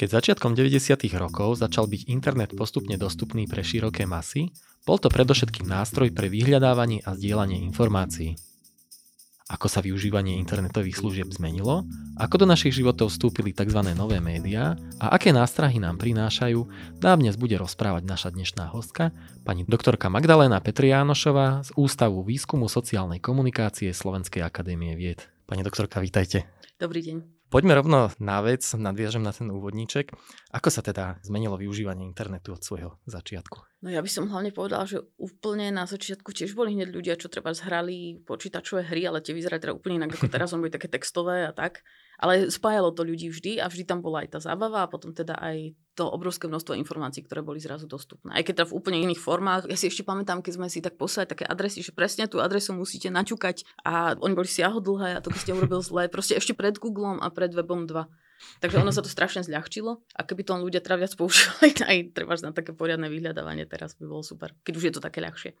Keď začiatkom 90. rokov začal byť internet postupne dostupný pre široké masy, bol to predovšetkým nástroj pre vyhľadávanie a zdieľanie informácií. Ako sa využívanie internetových služieb zmenilo, ako do našich životov vstúpili tzv. nové médiá a aké nástrahy nám prinášajú, nám dnes bude rozprávať naša dnešná hostka, pani doktorka Magdalena Petriánošová z Ústavu výskumu sociálnej komunikácie Slovenskej akadémie vied. Pani doktorka, vítajte. Dobrý deň. Poďme rovno na vec, nadviažem na ten úvodníček. Ako sa teda zmenilo využívanie internetu od svojho začiatku? No ja by som hlavne povedala, že úplne na začiatku tiež boli hneď ľudia, čo treba zhrali počítačové hry, ale tie vyzerali teda úplne inak ako teraz, on boli také textové a tak. Ale spájalo to ľudí vždy a vždy tam bola aj tá zábava a potom teda aj to obrovské množstvo informácií, ktoré boli zrazu dostupné. Aj keď teda v úplne iných formách. Ja si ešte pamätám, keď sme si tak poslali také adresy, že presne tú adresu musíte naťukať a oni boli siahodlhé a to keď ste urobil zle. Proste ešte pred Googlem a pred webom 2. Takže ono sa to strašne zľahčilo a keby to ľudia teda viac používali, aj treba na také poriadne vyhľadávanie teraz by bolo super, keď už je to také ľahšie.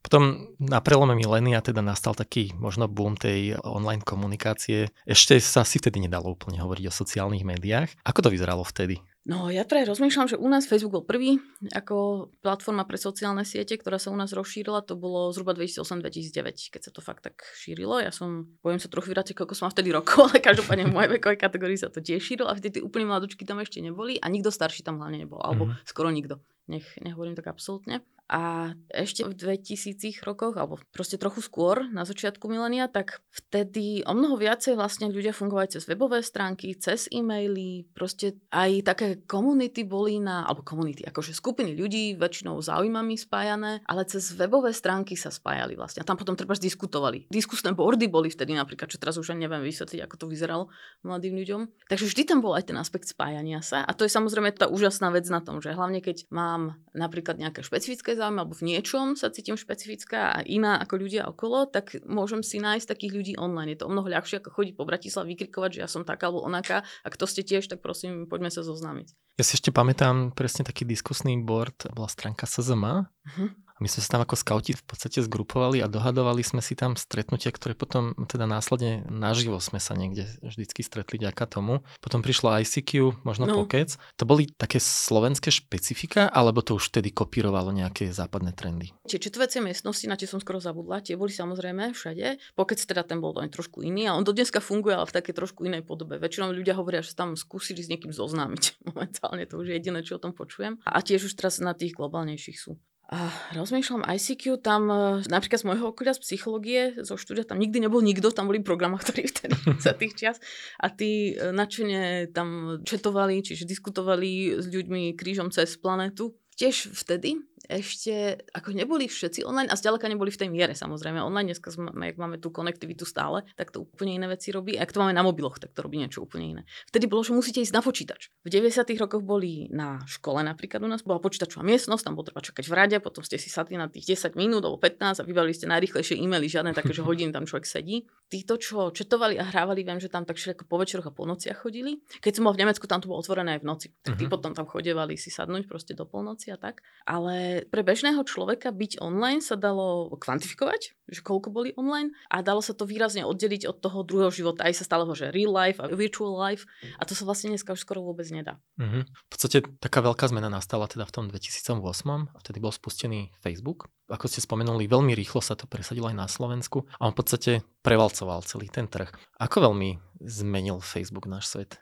Potom na prelome milénia teda nastal taký možno boom tej online komunikácie. Ešte sa si vtedy nedalo úplne hovoriť o sociálnych médiách. Ako to vyzeralo vtedy? No ja práve rozmýšľam, že u nás Facebook bol prvý ako platforma pre sociálne siete, ktorá sa u nás rozšírila. To bolo zhruba 2008-2009, keď sa to fakt tak šírilo. Ja som, poviem sa trochu vrátiť, koľko som mal vtedy rokov, ale každopádne v mojej vekovej kategórii sa to tiež šírilo a vtedy tí úplne mladúčky tam ešte neboli a nikto starší tam hlavne nebol, alebo mm-hmm. skoro nikto. Nech nehovorím tak absolútne. A ešte v 2000 rokoch, alebo proste trochu skôr, na začiatku milénia, tak vtedy o mnoho viacej vlastne ľudia fungovali cez webové stránky, cez e-maily, proste aj také komunity boli na, alebo komunity, akože skupiny ľudí, väčšinou záujmami spájané, ale cez webové stránky sa spájali vlastne. A tam potom treba diskutovali. Diskusné boardy boli vtedy napríklad, čo teraz už ani neviem vysvetliť, ako to vyzeralo mladým ľuďom. Takže vždy tam bol aj ten aspekt spájania sa. A to je samozrejme tá úžasná vec na tom, že hlavne keď mám napríklad nejaké špecifické záujme alebo v niečom sa cítim špecifická a iná ako ľudia okolo, tak môžem si nájsť takých ľudí online. Je to o mnoho ľahšie, ako chodiť po Bratislave vykrikovať, že ja som taká alebo onaká. Ak to ste tiež, tak prosím, poďme sa zoznámiť. Ja si ešte pamätám presne taký diskusný board, bola stránka SZM. Uh-huh. My sme sa tam ako skauti v podstate zgrupovali a dohadovali sme si tam stretnutia, ktoré potom teda následne naživo sme sa niekde vždycky stretli ďaká tomu. Potom prišlo ICQ, možno no. Pokec. To boli také slovenské špecifika, alebo to už vtedy kopírovalo nejaké západné trendy? Tie četvrté miestnosti, na tie som skoro zabudla, tie boli samozrejme všade. Pokec teda ten bol trošku iný a on do dneska funguje, ale v takej trošku inej podobe. Väčšinou ľudia hovoria, že tam skúsili s niekým zoznámiť. Momentálne to už je jediné, čo o tom počujem. A tiež už teraz na tých globálnejších sú. Rozmýšľam ICQ, tam e, napríklad z môjho okolia z psychológie, zo štúdia, tam nikdy nebol nikto, tam boli programátori vtedy za tých čas a tí e, načene tam četovali, čiže diskutovali s ľuďmi krížom cez planetu. Tiež vtedy ešte ako neboli všetci online a zďaleka neboli v tej miere samozrejme. Online dneska jak máme tú konektivitu stále, tak to úplne iné veci robí. A ak to máme na mobiloch, tak to robí niečo úplne iné. Vtedy bolo, že musíte ísť na počítač. V 90. rokoch boli na škole napríklad u nás, bola počítačová miestnosť, tam bolo treba čakať v rade, potom ste si sadli na tých 10 minút alebo 15 a vybavili ste najrychlejšie e-maily, žiadne také, že hodín tam človek sedí. Títo, čo četovali a hrávali, viem, že tam tak všetko po večeroch a po nociach chodili. Keď som bol v Nemecku, tam to bolo otvorené aj v noci. Tak tí uh-huh. potom tam chodevali si sadnúť proste do polnoci a tak. Ale pre bežného človeka byť online sa dalo kvantifikovať, že koľko boli online a dalo sa to výrazne oddeliť od toho druhého života. Aj sa stalo, že real life a virtual life a to sa vlastne dneska už skoro vôbec nedá. Mm-hmm. V podstate taká veľká zmena nastala teda v tom 2008 a vtedy bol spustený Facebook. Ako ste spomenuli, veľmi rýchlo sa to presadilo aj na Slovensku a on v podstate prevalcoval celý ten trh. Ako veľmi zmenil Facebook náš svet?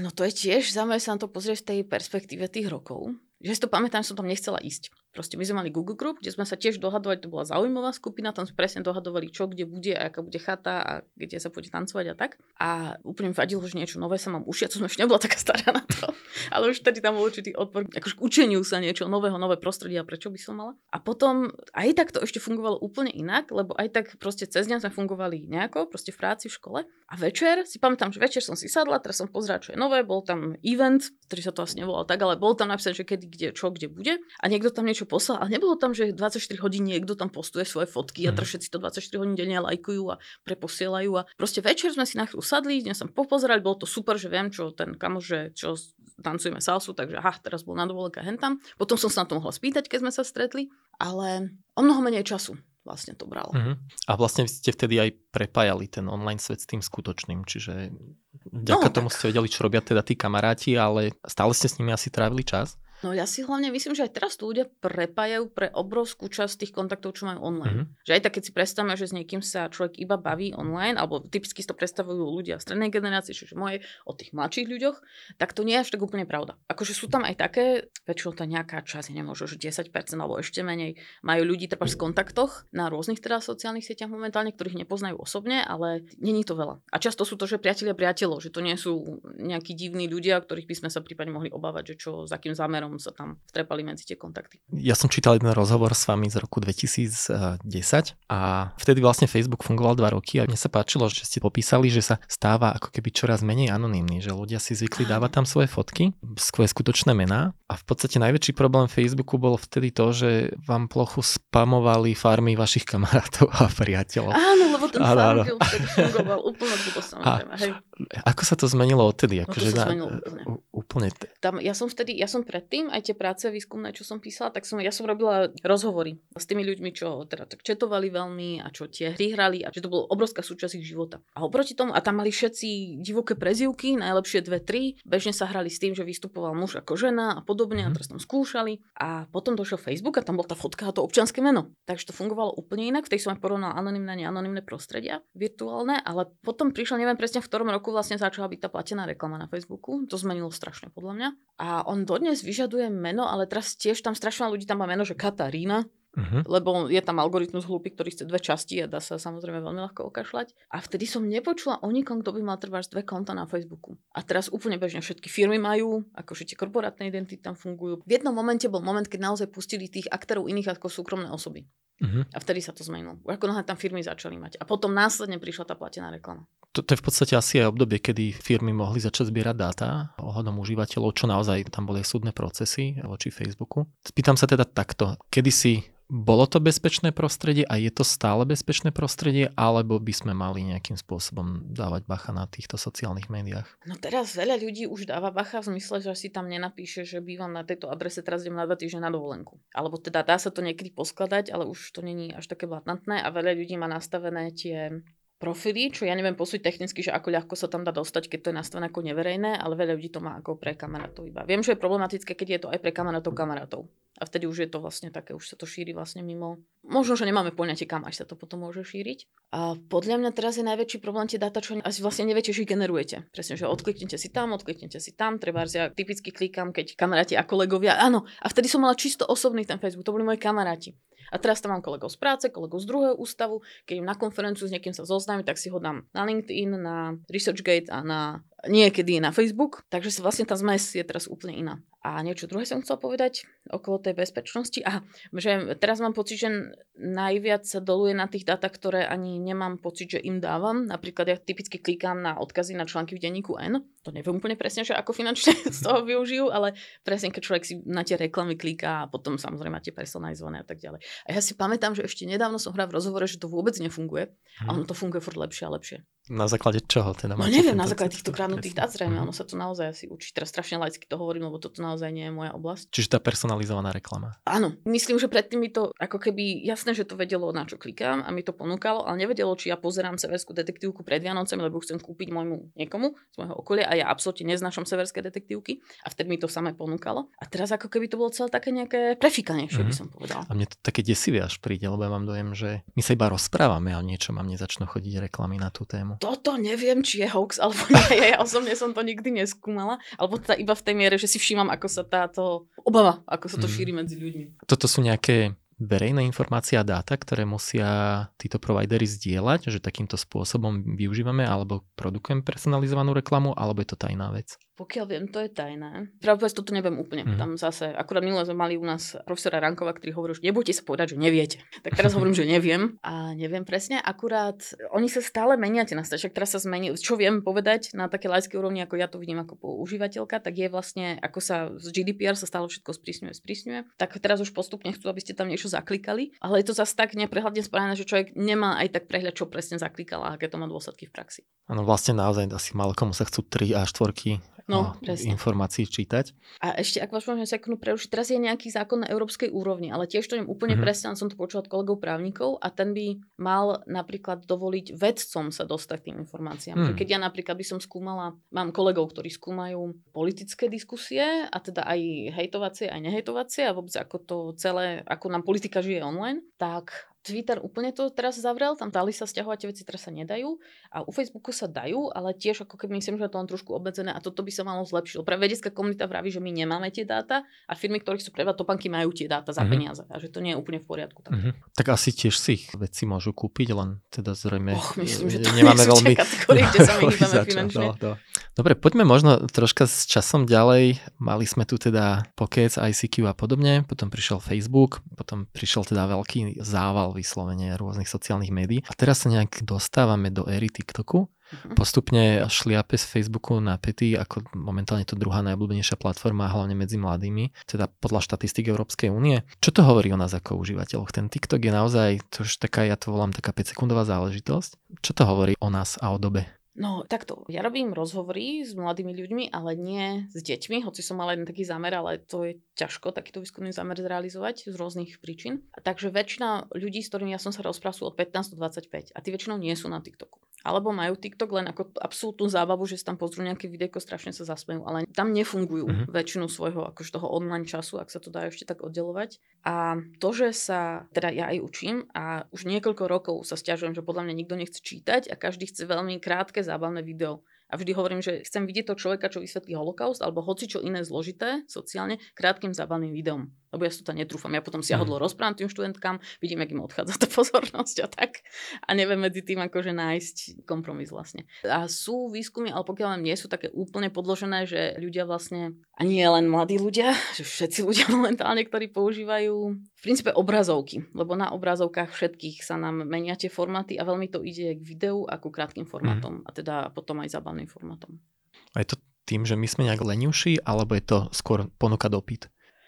No to je tiež, zaujímavé sa na to pozrieť v tej perspektíve tých rokov. Že si to pamätám, že som tam nechcela ísť. Proste my sme mali Google Group, kde sme sa tiež dohadovali, to bola zaujímavá skupina, tam sme presne dohadovali, čo kde bude a aká bude chata a kde sa bude tancovať a tak. A úplne mi vadilo, že niečo nové sa mám ušiť, to som ešte nebola taká stará na to. Ale už tady tam bol určitý odpor akože k učeniu sa niečo nového, nové prostredie a prečo by som mala. A potom aj tak to ešte fungovalo úplne inak, lebo aj tak proste cez deň sme fungovali nejako, proste v práci, v škole. A večer, si pamätám, že večer som si sadla, teraz som pozerala, čo je nové, bol tam event, ktorý sa to asi nevolal tak, ale bol tam napísané, že kedy, kde, čo, kde bude. A niekto tam niečo poslal, ale nebolo tam, že 24 hodín niekto tam postuje svoje fotky a mhm. všetci to 24 hodín denne lajkujú a preposielajú. A proste večer sme si na chvíľu sadli, dnes som popozerali, bolo to super, že viem, čo ten kamoš, že čo tancujeme salsu, takže aha, teraz bol na dovolenka hentam. Potom som sa na to mohla spýtať, keď sme sa stretli, ale o mnoho menej času vlastne to bralo. Uh-huh. A vlastne ste vtedy aj prepájali ten online svet s tým skutočným, čiže vďaka no, tomu tak... ste vedeli, čo robia teda tí kamaráti, ale stále ste s nimi asi trávili čas? No ja si hlavne myslím, že aj teraz tu ľudia prepájajú pre obrovskú časť tých kontaktov, čo majú online. Mm-hmm. Že aj tak, keď si predstavíme, že s niekým sa človek iba baví online, alebo typicky to predstavujú ľudia strednej generácii, čiže moje, o tých mladších ľuďoch, tak to nie je až tak úplne pravda. Akože sú tam aj také, väčšinou to nejaká časť, nemôžu, že 10% alebo ešte menej, majú ľudí treba v kontaktoch na rôznych teda sociálnych sieťach momentálne, ktorých nepoznajú osobne, ale není to veľa. A často sú to, že priatelia priateľov, že to nie sú nejakí divní ľudia, ktorých by sme sa prípadne mohli obávať, že čo, za akým zámerom smerom sa tam vtrepali medzi tie kontakty. Ja som čítal jeden rozhovor s vami z roku 2010 a vtedy vlastne Facebook fungoval dva roky a mne sa páčilo, že ste popísali, že sa stáva ako keby čoraz menej anonymný, že ľudia si zvykli dávať tam svoje fotky, svoje skutočné mená a v podstate najväčší problém Facebooku bol vtedy to, že vám plochu spamovali farmy vašich kamarátov a priateľov. Áno, lebo ten áno, áno. fungoval úplne samozrejme. A, Hej. Ako sa to zmenilo odtedy? Ako, no to že sa zmenilo úplne. Úplne t- tam, ja som vtedy, ja som predtým, aj tie práce výskumné, čo som písala, tak som, ja som robila rozhovory s tými ľuďmi, čo teda tak četovali veľmi a čo tie hry hrali a že to bolo obrovská súčasť ich života. A oproti tomu, a tam mali všetci divoké prezivky, najlepšie dve, tri, bežne sa hrali s tým, že vystupoval muž ako žena a podobne a mhm. teraz tam skúšali. A potom došiel Facebook a tam bola tá fotka a to občianske meno. Takže to fungovalo úplne inak. V tej som aj porovnal anonimné a neanonimné prostredia virtuálne, ale potom prišlo, neviem presne v ktorom roku vlastne začala byť tá platená reklama na Facebooku. To zmenilo strašne podľa mňa. A on dodnes vyžaduje meno, ale teraz tiež tam strašne ľudí tam má meno, že Katarína, Uh-huh. Lebo je tam algoritmus hlúpy, ktorý chce dve časti a dá sa samozrejme veľmi ľahko okašľať. A vtedy som nepočula o nikom, kto by mal trvať dve konta na Facebooku. A teraz úplne bežne všetky firmy majú, akože tie korporátne identity tam fungujú. V jednom momente bol moment, keď naozaj pustili tých aktérov iných ako súkromné osoby. Uh-huh. A vtedy sa to zmenilo. Ako náhle tam firmy začali mať. A potom následne prišla tá platená reklama to, to je v podstate asi aj obdobie, kedy firmy mohli začať zbierať dáta ohľadom užívateľov, čo naozaj tam boli súdne procesy voči Facebooku. Spýtam sa teda takto, kedy si bolo to bezpečné prostredie a je to stále bezpečné prostredie, alebo by sme mali nejakým spôsobom dávať bacha na týchto sociálnych médiách? No teraz veľa ľudí už dáva bacha v zmysle, že si tam nenapíše, že bývam na tejto adrese, teraz idem na dva týždne na dovolenku. Alebo teda dá sa to niekedy poskladať, ale už to není až také blatantné a veľa ľudí má nastavené tie profily, čo ja neviem posúť technicky, že ako ľahko sa tam dá dostať, keď to je nastavené ako neverejné, ale veľa ľudí to má ako pre kamarátov iba. Viem, že je problematické, keď je to aj pre kamarátov kamarátov. A vtedy už je to vlastne také, už sa to šíri vlastne mimo. Možno, že nemáme poňatie, kam až sa to potom môže šíriť. A podľa mňa teraz je najväčší problém tie dáta, čo asi vlastne neviete, že ich generujete. Presne, že odkliknete si tam, odkliknete si tam, treba ja typicky klikám, keď kamaráti a kolegovia. Áno, a vtedy som mala čisto osobný ten Facebook, to boli moji kamaráti. A teraz tam mám kolegov z práce, kolegov z druhého ústavu. Keď na konferenciu s niekým sa zoznámim, tak si ho dám na LinkedIn, na ResearchGate a na niekedy na Facebook. Takže vlastne tá zmes je teraz úplne iná. A niečo druhé som chcela povedať okolo tej bezpečnosti. A že teraz mám pocit, že najviac sa doluje na tých dátach, ktoré ani nemám pocit, že im dávam. Napríklad ja typicky klikám na odkazy na články v denníku N. To neviem úplne presne, že ako finančne z toho využijú, ale presne keď človek si na tie reklamy kliká a potom samozrejme máte personalizované a tak ďalej. A ja si pamätám, že ešte nedávno som hral v rozhovore, že to vôbec nefunguje. A ono to funguje furt lepšie a lepšie. Na základe čoho teda? No neviem, na základe týchto kradnutých dát zrejme. Mm. Ono sa to naozaj asi učí. Teraz strašne laicky to hovorím, lebo toto naozaj nie je moja oblasť. Čiže tá personalizovaná reklama. Áno, myslím, že predtým mi to ako keby jasné, že to vedelo, na čo klikám a mi to ponúkalo, ale nevedelo, či ja pozerám severskú detektívku pred Vianocem, lebo chcem kúpiť môjmu niekomu z môjho okolia a ja absolútne neznášam severské detektívky a vtedy mi to samé ponúkalo. A teraz ako keby to bolo celé také nejaké prefikanejšie, mm. by mhm. som povedal. A mne to také desivé až príde, lebo ja mám dojem, že my sa iba rozprávame a niečo a mne začnú chodiť reklamy na tú tému. Toto neviem či je hoax alebo nie. Ja osobne som to nikdy neskúmala. Alebo teda iba v tej miere, že si všímam, ako sa táto obava, ako sa to mm. šíri medzi ľuďmi. Toto sú nejaké verejné informácie a dáta, ktoré musia títo providery zdieľať, že takýmto spôsobom využívame alebo produkujeme personalizovanú reklamu, alebo je to tajná vec? Pokiaľ viem, to je tajné. Práve toto neviem úplne. Mm. Tam zase, akurát minule sme mali u nás profesora Rankova, ktorý hovoril, že nebudete sa povedať, že neviete. Tak teraz hovorím, že neviem a neviem presne. Akurát oni sa stále menia tie nastavenia. Teraz sa zmení. Čo viem povedať na také laické úrovni, ako ja to vidím ako používateľka, tak je vlastne, ako sa z GDPR sa stále všetko sprísňuje, sprísňuje. Tak teraz už postupne chcú, aby ste tam niečo zaklikali. Ale je to zase tak neprehľadne spravené, že človek nemá aj tak prehľad, čo presne zaklikala a aké to má dôsledky v praxi. Áno, vlastne naozaj asi malo komu sa chcú 3 a 4 No, informácií čítať. A ešte, ak vás môžem seknú prerušiť, teraz je nejaký zákon na európskej úrovni, ale tiež to neviem úplne mm-hmm. presne, som to počula od kolegov právnikov a ten by mal napríklad dovoliť vedcom sa dostať k tým informáciám. Mm. Keď ja napríklad by som skúmala, mám kolegov, ktorí skúmajú politické diskusie a teda aj hejtovacie, aj nehejtovacie a vôbec ako to celé, ako nám politika žije online, tak Twitter úplne to teraz zavrel, tam dali sa stiahovať tie veci, teraz sa nedajú. A u Facebooku sa dajú, ale tiež ako keby myslím, že to len trošku obmedzené a toto by sa malo zlepšiť. Pre vedecká komunita vraví, že my nemáme tie dáta a firmy, ktorých sú predávať topanky, majú tie dáta za uh-huh. peniaze a že to nie je úplne v poriadku. Tak. Uh-huh. tak asi tiež si ich veci môžu kúpiť, len teda zrejme Och, myslím, že to nemáme veľmi... kategórie, kde sa my finančne. Do, do. Dobre, poďme možno troška s časom ďalej. Mali sme tu teda Pocket, ICQ a podobne, potom prišiel Facebook, potom prišiel teda veľký zával vyslovene rôznych sociálnych médií. A teraz sa nejak dostávame do éry TikToku. Uh-huh. Postupne šliape z Facebooku na pety ako momentálne to druhá najobľúbenejšia platforma, hlavne medzi mladými, teda podľa štatistik Európskej únie. Čo to hovorí o nás ako užívateľoch? Ten TikTok je naozaj, to už taká, ja to volám taká 5 sekundová záležitosť. Čo to hovorí o nás a o dobe? No takto, ja robím rozhovory s mladými ľuďmi, ale nie s deťmi, hoci som mala jeden taký zámer, ale to je ťažko takýto výskumný zámer zrealizovať z rôznych príčin. Takže väčšina ľudí, s ktorými ja som sa rozprával, sú od 15 do 25 a tí väčšinou nie sú na TikToku alebo majú TikTok len ako absolútnu zábavu, že si tam pozrú nejaké videjko, strašne sa zasmejú, ale tam nefungujú mm-hmm. väčšinu svojho akože toho online času, ak sa to dá ešte tak oddelovať. A to, že sa, teda ja aj učím a už niekoľko rokov sa stiažujem, že podľa mňa nikto nechce čítať a každý chce veľmi krátke zábavné video. A vždy hovorím, že chcem vidieť toho človeka, čo vysvetlí holokaust, alebo hoci čo iné zložité sociálne, krátkým zábavným videom lebo ja si to netrúfam. Ja potom si mm. rozprávam tým študentkám, vidím, jak im odchádza tá pozornosť a tak. A neviem medzi tým akože nájsť kompromis vlastne. A sú výskumy, ale pokiaľ nie sú také úplne podložené, že ľudia vlastne, a nie len mladí ľudia, že všetci ľudia momentálne, ktorí používajú princípe obrazovky, lebo na obrazovkách všetkých sa nám menia tie formáty a veľmi to ide k videu a ku krátkým formátom mm. a teda potom aj zábavným formátom. A je to tým, že my sme nejak lenivší, alebo je to skôr ponuka dopyt?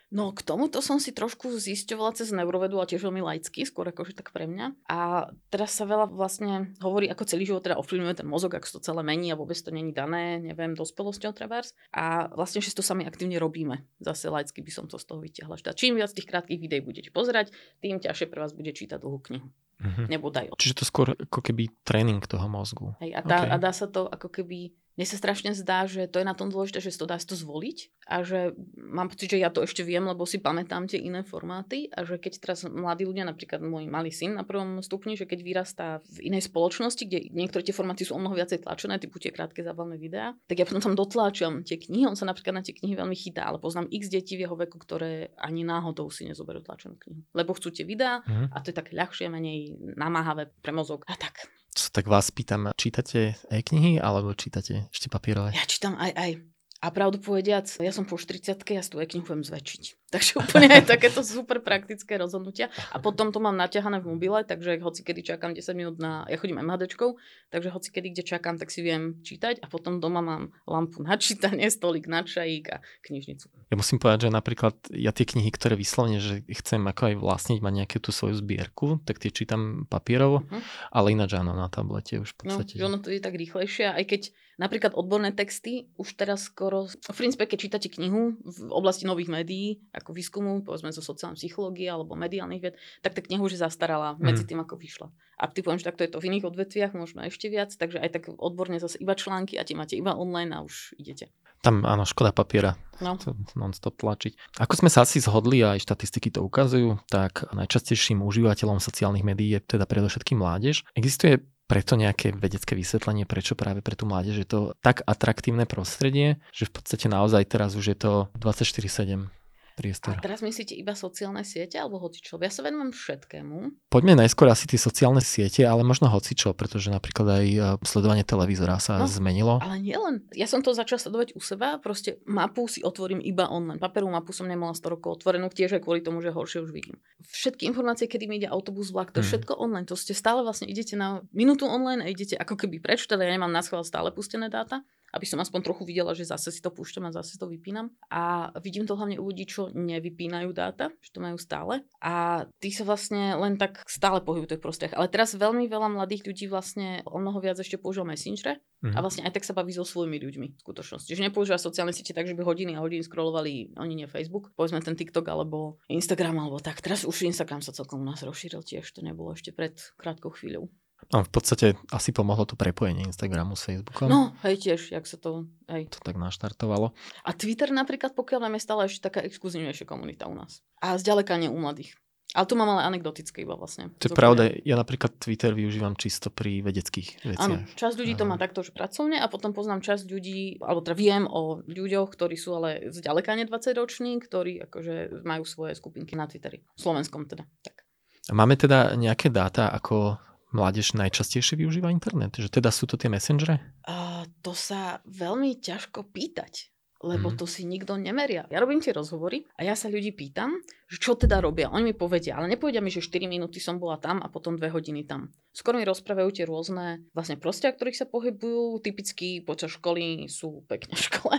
No k tomuto som si trošku zisťovala cez neurovedu a tiež veľmi laicky, skôr akože tak pre mňa. A teraz sa veľa vlastne hovorí, ako celý život teda ovplyvňuje ten mozog, ako sa to celé mení a vôbec to není dané, neviem, dospelosťou trebárs. A vlastne, že to sami aktívne robíme. Zase laicky by som to z toho vyťahla. Teda čím viac tých krátkých videí budete pozerať, tým ťažšie pre vás bude čítať dlhú knihu. Mm-hmm. Nebodaj. Čiže to skôr ako keby tréning toho mozgu. Hej, a, dá, okay. a dá sa to ako keby mne sa strašne zdá, že to je na tom dôležité, že to dá to zvoliť a že mám pocit, že ja to ešte viem, lebo si pamätám tie iné formáty a že keď teraz mladí ľudia, napríklad môj malý syn na prvom stupni, že keď vyrastá v inej spoločnosti, kde niektoré tie formáty sú o mnoho viacej tlačené, typu tie krátke zábavné videá, tak ja potom tam dotláčam tie knihy, on sa napríklad na tie knihy veľmi chytá, ale poznám x detí v jeho veku, ktoré ani náhodou si nezoberú tlačenú knihu, lebo chcú tie videá mm. a to je tak ľahšie, menej namáhavé pre mozog a tak tak vás pýtam, čítate e-knihy alebo čítate ešte papierové? Ja čítam aj aj. A pravdu povediac, ja som po 40 ja si tú e-knihu budem zväčšiť. Takže úplne aj takéto super praktické rozhodnutia. A potom to mám naťahané v mobile, takže hoci kedy čakám 10 minút na... Ja chodím MHDčkou, takže hoci kedy kde čakám, tak si viem čítať a potom doma mám lampu na čítanie, stolik na čajík a knižnicu. Ja musím povedať, že napríklad ja tie knihy, ktoré vyslovene, že chcem ako aj vlastniť, mať nejakú tú svoju zbierku, tak tie čítam papierovo, uh-huh. ale ináč áno, na tablete už v no, podstate. No, ono to je tak rýchlejšie, aj keď napríklad odborné texty už teraz skoro... V princípe, keď čítate knihu v oblasti nových médií, ako výskumu, povedzme zo sociálnej psychológie alebo mediálnych ved, tak tá kniha už je zastarala mm. medzi tým, ako vyšla. A ty poviem, že takto je to v iných odvetviach, možno ešte viac, takže aj tak odborne zase iba články a tie máte iba online a už idete. Tam áno, škoda papiera. No. non-stop tlačiť. Ako sme sa asi zhodli, a aj štatistiky to ukazujú, tak najčastejším užívateľom sociálnych médií je teda predovšetkým mládež. Existuje preto nejaké vedecké vysvetlenie, prečo práve pre tú mládež je to tak atraktívne prostredie, že v podstate naozaj teraz už je to 24-7 priestor. A teraz myslíte iba sociálne siete alebo hocičo? Ja sa venujem všetkému. Poďme najskôr asi tie sociálne siete, ale možno hocičo, pretože napríklad aj e, sledovanie televízora sa no, zmenilo. Ale nielen. Ja som to začal sledovať u seba, proste mapu si otvorím iba online. Paperovú mapu som nemala 100 rokov otvorenú, tiež aj kvôli tomu, že horšie už vidím. Všetky informácie, kedy mi ide autobus, vlak, to je hmm. všetko online. To ste stále vlastne idete na minútu online a idete ako keby preč, teda ja nemám na stále pustené dáta aby som aspoň trochu videla, že zase si to púšťam a zase to vypínam. A vidím to hlavne u ľudí, čo nevypínajú dáta, že to majú stále. A tí sa vlastne len tak stále pohybujú v tých prostriach. Ale teraz veľmi veľa mladých ľudí vlastne o mnoho viac ešte používa Messenger mm. a vlastne aj tak sa baví so svojimi ľuďmi v skutočnosti. Že nepoužíva sociálne siete tak, že by hodiny a hodiny scrollovali oni nie Facebook, povedzme ten TikTok alebo Instagram alebo tak. Teraz už Instagram sa celkom u nás rozšíril tiež, to nebolo ešte pred krátkou chvíľou. No, v podstate asi pomohlo to prepojenie Instagramu s Facebookom. No, hej, tiež, jak sa to, hej. To tak naštartovalo. A Twitter napríklad, pokiaľ nám je stále ešte taká exkluzívnejšia komunita u nás. A zďaleka nie u mladých. Ale tu mám ale anekdotické iba vlastne. To je pravda, ja napríklad Twitter využívam čisto pri vedeckých veciach. Áno, časť ľudí to má takto, že pracovne a potom poznám časť ľudí, alebo teda viem o ľuďoch, ktorí sú ale zďaleka ne 20 roční, ktorí akože majú svoje skupinky na Twitteri. Slovenskom teda. Tak. Máme teda nejaké dáta, ako mládež najčastejšie využíva internet? Že teda sú to tie messengere? Uh, to sa veľmi ťažko pýtať lebo mm. to si nikto nemeria. Ja robím tie rozhovory a ja sa ľudí pýtam, že čo teda robia. Oni mi povedia, ale nepovedia mi, že 4 minúty som bola tam a potom 2 hodiny tam. Skoro mi rozprávajú tie rôzne vlastne prostia, ktorých sa pohybujú. Typicky počas školy sú pekne v škole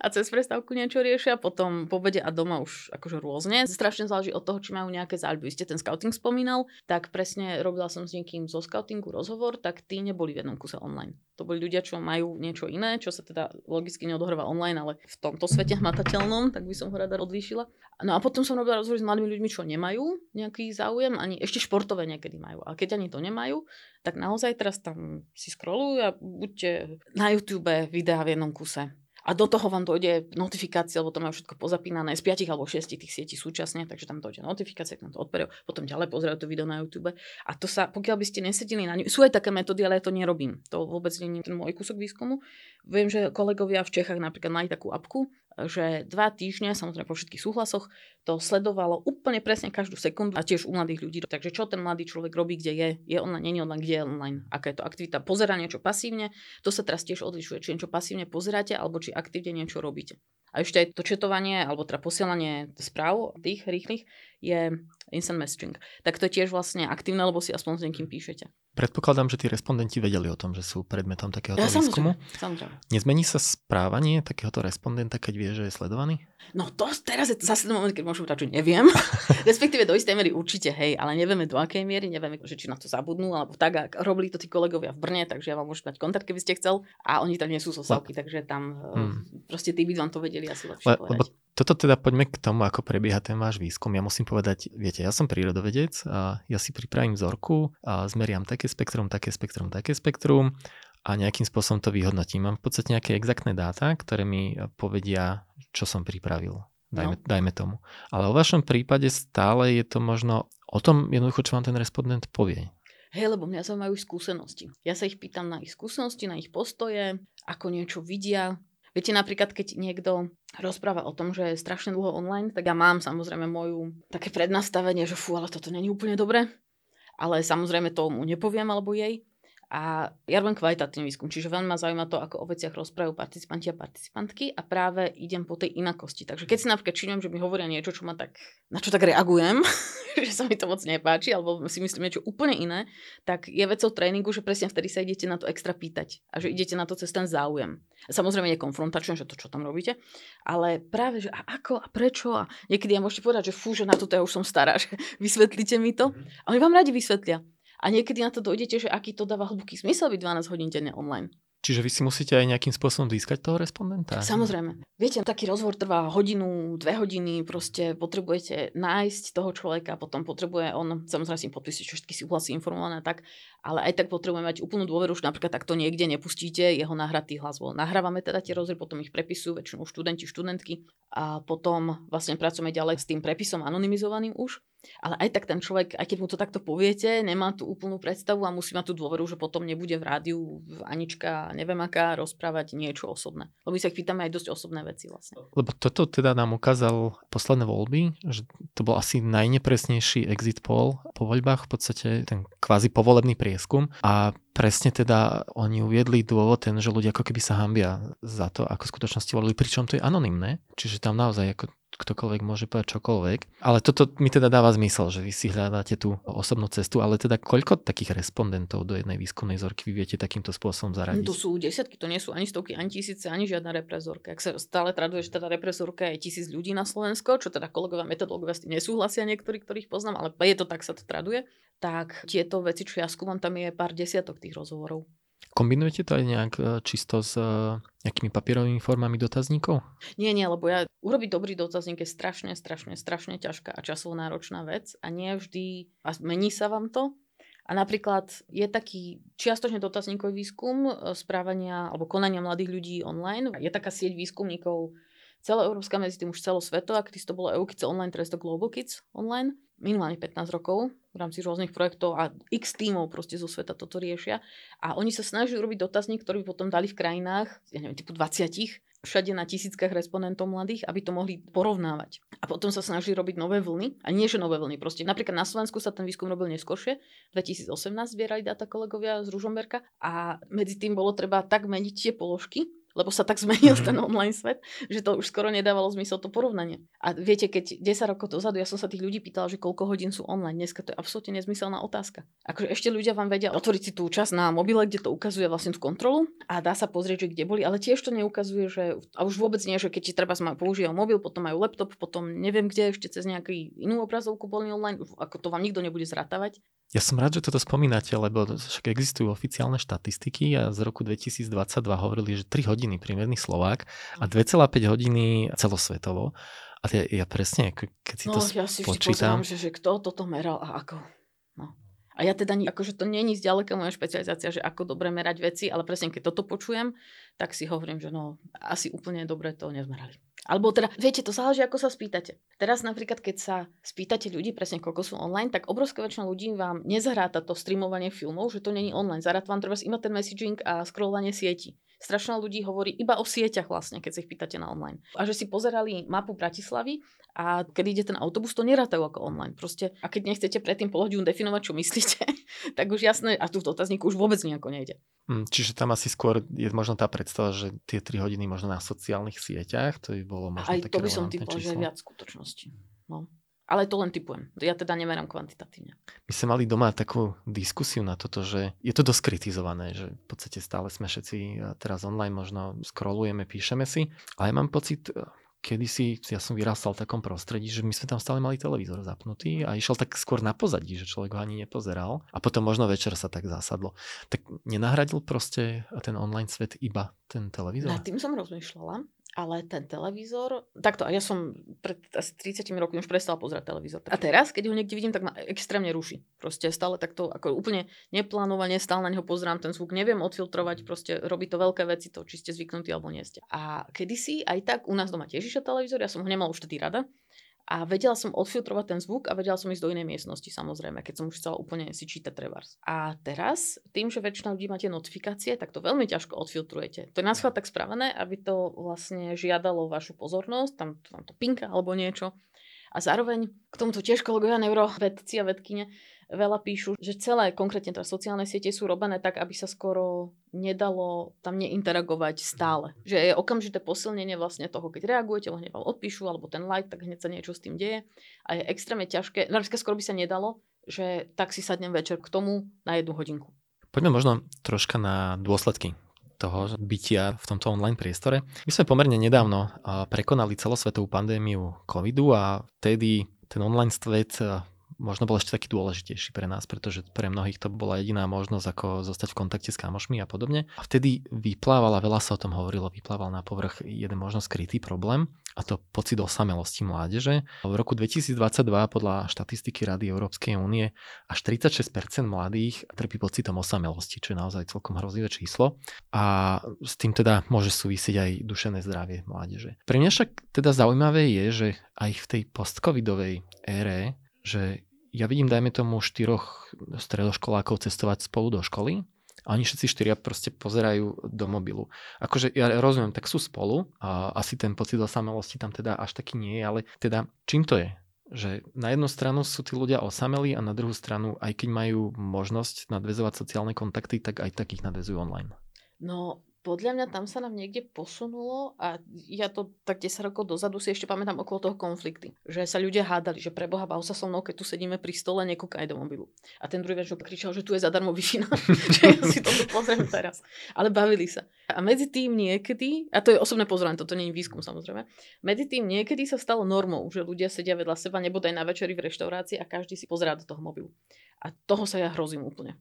a cez prestávku niečo riešia, potom po obede a doma už akože rôzne. Strašne záleží od toho, či majú nejaké záľuby. Ste ten scouting spomínal, tak presne robila som s niekým zo scoutingu rozhovor, tak tí neboli v jednom kuse online. To boli ľudia, čo majú niečo iné, čo sa teda logicky neodohráva online, ale v tomto svete hmatateľnom, tak by som ho rada odlíšila. No a potom som robila rozhovor s mladými ľuďmi, čo nemajú nejaký záujem, ani ešte športové niekedy majú. A keď ani to nemajú, tak naozaj teraz tam si scrollujú a buďte na YouTube videá v jednom kuse a do toho vám dojde notifikácia, lebo to majú všetko pozapínané z 5 alebo 6 tých sietí súčasne, takže tam dojde notifikácia, tam to odperujú, potom ďalej pozerajú to video na YouTube. A to sa, pokiaľ by ste nesedili na ňu, sú aj také metódy, ale ja to nerobím. To vôbec nie je ten môj kúsok výskumu. Viem, že kolegovia v Čechách napríklad mali takú apku, že dva týždne, samozrejme po všetkých súhlasoch, to sledovalo úplne presne každú sekundu a tiež u mladých ľudí. Takže čo ten mladý človek robí, kde je, je online, nie je online, kde je online, aká je to aktivita, pozera niečo pasívne, to sa teraz tiež odlišuje, či niečo pasívne pozeráte alebo či aktívne niečo robíte. A ešte aj to četovanie alebo teda posielanie správ tých rýchlych je instant messaging. Tak to je tiež vlastne aktívne, lebo si aspoň s niekým píšete. Predpokladám, že tí respondenti vedeli o tom, že sú predmetom takéhoto ja, výskumu. Samozrejme. Nezmení sa správanie takéhoto respondenta, keď vie, že je sledovaný? No to teraz je zase ten moment, keď môžem povedať, že neviem. Respektíve do istej miery určite, hej, ale nevieme do akej miery, nevieme, že či na to zabudnú, alebo tak, ak robili to tí kolegovia v Brne, takže ja vám môžem dať kontakt, keby ste chcel. A oni tam nie sú sosavky, Le... takže tam hmm. proste tí by vám to vedeli asi lepšie Le, povedať. Lebo toto teda poďme k tomu, ako prebieha ten váš výskum. Ja musím povedať, viete, ja som prírodovedec a ja si pripravím vzorku a zmeriam také spektrum, také spektrum, také spektrum a nejakým spôsobom to vyhodnotím. Mám v podstate nejaké exaktné dáta, ktoré mi povedia, čo som pripravil. Dajme, no. dajme tomu. Ale o vašom prípade stále je to možno o tom jednoducho, čo vám ten respondent povie. Hej, lebo mňa zaujímajú skúsenosti. Ja sa ich pýtam na ich skúsenosti, na ich postoje, ako niečo vidia, Viete, napríklad, keď niekto rozpráva o tom, že je strašne dlho online, tak ja mám samozrejme moju také prednastavenie, že fú, ale toto není úplne dobre. Ale samozrejme tomu nepoviem alebo jej. A ja robím kvalitatívny výskum, čiže veľmi ma zaujíma to, ako o veciach rozprávajú participanti a participantky a práve idem po tej inakosti. Takže keď si napríklad všimnem, že mi hovoria niečo, čo ma tak, na čo tak reagujem, že sa mi to moc nepáči, alebo si myslím niečo úplne iné, tak je vecou tréningu, že presne vtedy sa idete na to extra pýtať a že idete na to cez ten záujem. Samozrejme nie konfrontačne, že to, čo tam robíte, ale práve, že a ako a prečo a niekedy ja môžete povedať, že fú, že na toto ja už som stará, že vysvetlíte mi to. A oni vám radi vysvetlia. A niekedy na to dojdete, že aký to dáva hlboký zmysel byť 12 hodín denne online. Čiže vy si musíte aj nejakým spôsobom získať toho respondenta? Samozrejme. Viete, taký rozhovor trvá hodinu, dve hodiny, proste potrebujete nájsť toho človeka, potom potrebuje on, samozrejme si podpísať všetky súhlasy informované tak, ale aj tak potrebujeme mať úplnú dôveru, že napríklad takto niekde nepustíte jeho nahratý hlas. Nahrávame teda tie rozhovory, potom ich prepisujú väčšinou študenti, študentky a potom vlastne pracujeme ďalej s tým prepisom anonymizovaným už. Ale aj tak ten človek, aj keď mu to takto poviete, nemá tú úplnú predstavu a musí mať tú dôveru, že potom nebude v rádiu Anička, neviem aká, rozprávať niečo osobné. Lebo my sa ich pýtame aj dosť osobné veci vlastne. Lebo toto teda nám ukázal posledné voľby, že to bol asi najnepresnejší exit poll po voľbách, v podstate ten kvázi povolebný prieskum a presne teda oni uviedli dôvod ten, že ľudia ako keby sa hambia za to, ako v skutočnosti volili, pričom to je anonymné, čiže tam naozaj ako ktokoľvek môže povedať čokoľvek. Ale toto mi teda dáva zmysel, že vy si hľadáte tú osobnú cestu, ale teda koľko takých respondentov do jednej výskumnej zorky vy viete takýmto spôsobom zaradiť? To sú desiatky, to nie sú ani stovky, ani tisíce, ani žiadna reprezorka. Ak sa stále traduje, že teda reprezorka je tisíc ľudí na Slovensko, čo teda kolegovia metodológovia s tým nesúhlasia niektorí, ktorých poznám, ale je to tak, sa to traduje, tak tieto veci, čo ja skúmam, tam je pár desiatok tých rozhovorov. Kombinujete to aj nejak e, čisto s e, nejakými papierovými formami dotazníkov? Nie, nie, lebo ja urobiť dobrý dotazník je strašne, strašne, strašne ťažká a časovo náročná vec a nie vždy, a mení sa vám to. A napríklad je taký čiastočne dotazníkový výskum e, správania alebo konania mladých ľudí online. Je taká sieť výskumníkov celoeurópska, medzi tým už celosvetová, kedy to bolo EU Kids Online, teraz to Global Kids Online minimálne 15 rokov v rámci rôznych projektov a x tímov proste zo sveta toto riešia. A oni sa snažili urobiť dotazník, ktorý by potom dali v krajinách, ja neviem, typu 20 všade na tisíckach respondentov mladých, aby to mohli porovnávať. A potom sa snažili robiť nové vlny. A nie, že nové vlny. Proste napríklad na Slovensku sa ten výskum robil neskôršie. 2018 zbierali dáta kolegovia z Ružomberka a medzi tým bolo treba tak meniť tie položky, lebo sa tak zmenil ten mhm. online svet, že to už skoro nedávalo zmysel to porovnanie. A viete, keď 10 rokov dozadu ja som sa tých ľudí pýtala, že koľko hodín sú online, dneska to je absolútne nezmyselná otázka. Akože ešte ľudia vám vedia otvoriť si tú časť na mobile, kde to ukazuje vlastne tú kontrolu a dá sa pozrieť, že kde boli, ale tiež to neukazuje, že a už vôbec nie, že keď ti treba používajú mobil, potom majú laptop, potom neviem kde, ešte cez nejakú inú obrazovku boli online, ako to vám nikto nebude zratávať. Ja som rád, že toto spomínate, lebo však existujú oficiálne štatistiky a z roku 2022 hovorili, že 3 hodiny priemerný Slovák a 2,5 hodiny celosvetovo. A ja, ja presne, keď si no, to ja si počítam... že, že kto toto meral a ako. No. A ja teda, akože to není zďaleka moja špecializácia, že ako dobre merať veci, ale presne keď toto počujem, tak si hovorím, že no, asi úplne dobre to nezmerali. Alebo teda, viete, to záleží, ako sa spýtate. Teraz napríklad, keď sa spýtate ľudí presne, koľko sú online, tak obrovská väčšina ľudí vám nezahráta to streamovanie filmov, že to není online. Zaráta vám treba iba ten messaging a scrollovanie sieti. Strašná ľudí hovorí iba o sieťach vlastne, keď sa ich pýtate na online. A že si pozerali mapu Bratislavy a keď ide ten autobus, to nerátajú ako online. Proste, a keď nechcete predtým pol hodinu definovať, čo myslíte, tak už jasné, a tu v dotazníku už vôbec nejako nejde. Hm, čiže tam asi skôr je možno tá predstava, že tie 3 hodiny možno na sociálnych sieťach, to by bolo možno Aj také to by som typoval, že viac skutočnosti. No. Ale to len typujem. Ja teda nemerám kvantitatívne. My sme mali doma takú diskusiu na toto, že je to dosť kritizované, že v podstate stále sme všetci e, teraz online, možno scrollujeme, píšeme si, ale ja mám pocit, e, kedysi ja som vyrastal v takom prostredí, že my sme tam stále mali televízor zapnutý a išiel tak skôr na pozadí, že človek ho ani nepozeral a potom možno večer sa tak zasadlo. Tak nenahradil proste ten online svet iba ten televízor? Nad tým som rozmýšľala ale ten televízor, takto, a ja som pred asi 30 rokmi už prestal pozerať televízor. A teraz, keď ho niekde vidím, tak ma extrémne ruší. Proste stále takto, ako úplne neplánovane, stále na neho pozerám ten zvuk, neviem odfiltrovať, proste robí to veľké veci, to či ste zvyknutí alebo nie ste. A kedysi aj tak u nás doma tiež išiel televízor, ja som ho nemal už vtedy rada, a vedela som odfiltrovať ten zvuk a vedela som ísť do inej miestnosti samozrejme, keď som už chcela úplne si čítať trebárs. A teraz, tým, že väčšina ľudí máte notifikácie, tak to veľmi ťažko odfiltrujete. To je nás tak spravené, aby to vlastne žiadalo vašu pozornosť, tam vám to pinka alebo niečo. A zároveň k tomuto tiež kolegovia neurovedci a vedkyne veľa píšu, že celé konkrétne teda sociálne siete sú robené tak, aby sa skoro nedalo tam neinteragovať stále. Že je okamžité posilnenie vlastne toho, keď reagujete, hneď vám odpíšu, alebo ten like, tak hneď sa niečo s tým deje. A je extrémne ťažké, napríklad skoro by sa nedalo, že tak si sadnem večer k tomu na jednu hodinku. Poďme možno troška na dôsledky toho bytia v tomto online priestore. My sme pomerne nedávno prekonali celosvetovú pandémiu covidu a vtedy ten online svet možno bol ešte taký dôležitejší pre nás, pretože pre mnohých to bola jediná možnosť, ako zostať v kontakte s kamošmi a podobne. A vtedy vyplával, a veľa sa o tom hovorilo, vyplával na povrch jeden možno skrytý problém, a to pocit osamelosti mládeže. V roku 2022 podľa štatistiky Rady Európskej únie až 36% mladých trpí pocitom osamelosti, čo je naozaj celkom hrozivé číslo. A s tým teda môže súvisieť aj dušené zdravie mládeže. Pre mňa však teda zaujímavé je, že aj v tej postcovidovej ére že ja vidím, dajme tomu, štyroch stredoškolákov cestovať spolu do školy a oni všetci štyria proste pozerajú do mobilu. Akože ja rozumiem, tak sú spolu a asi ten pocit osamelosti tam teda až taký nie je, ale teda čím to je? Že na jednu stranu sú tí ľudia osamelí a na druhú stranu, aj keď majú možnosť nadvezovať sociálne kontakty, tak aj tak ich nadvezujú online. No, podľa mňa tam sa nám niekde posunulo a ja to tak 10 rokov dozadu si ešte pamätám okolo toho konflikty. Že sa ľudia hádali, že preboha bav sa so mnou, keď tu sedíme pri stole, nekúkaj do mobilu. A ten druhý večer kričal, že tu je zadarmo wi že ja si to pozriem teraz. Ale bavili sa. A medzi tým niekedy, a to je osobné pozorovanie, toto nie je výskum samozrejme, medzi tým niekedy sa stalo normou, že ľudia sedia vedľa seba, nebodaj na večeri v reštaurácii a každý si pozerá do toho mobilu. A toho sa ja hrozím úplne.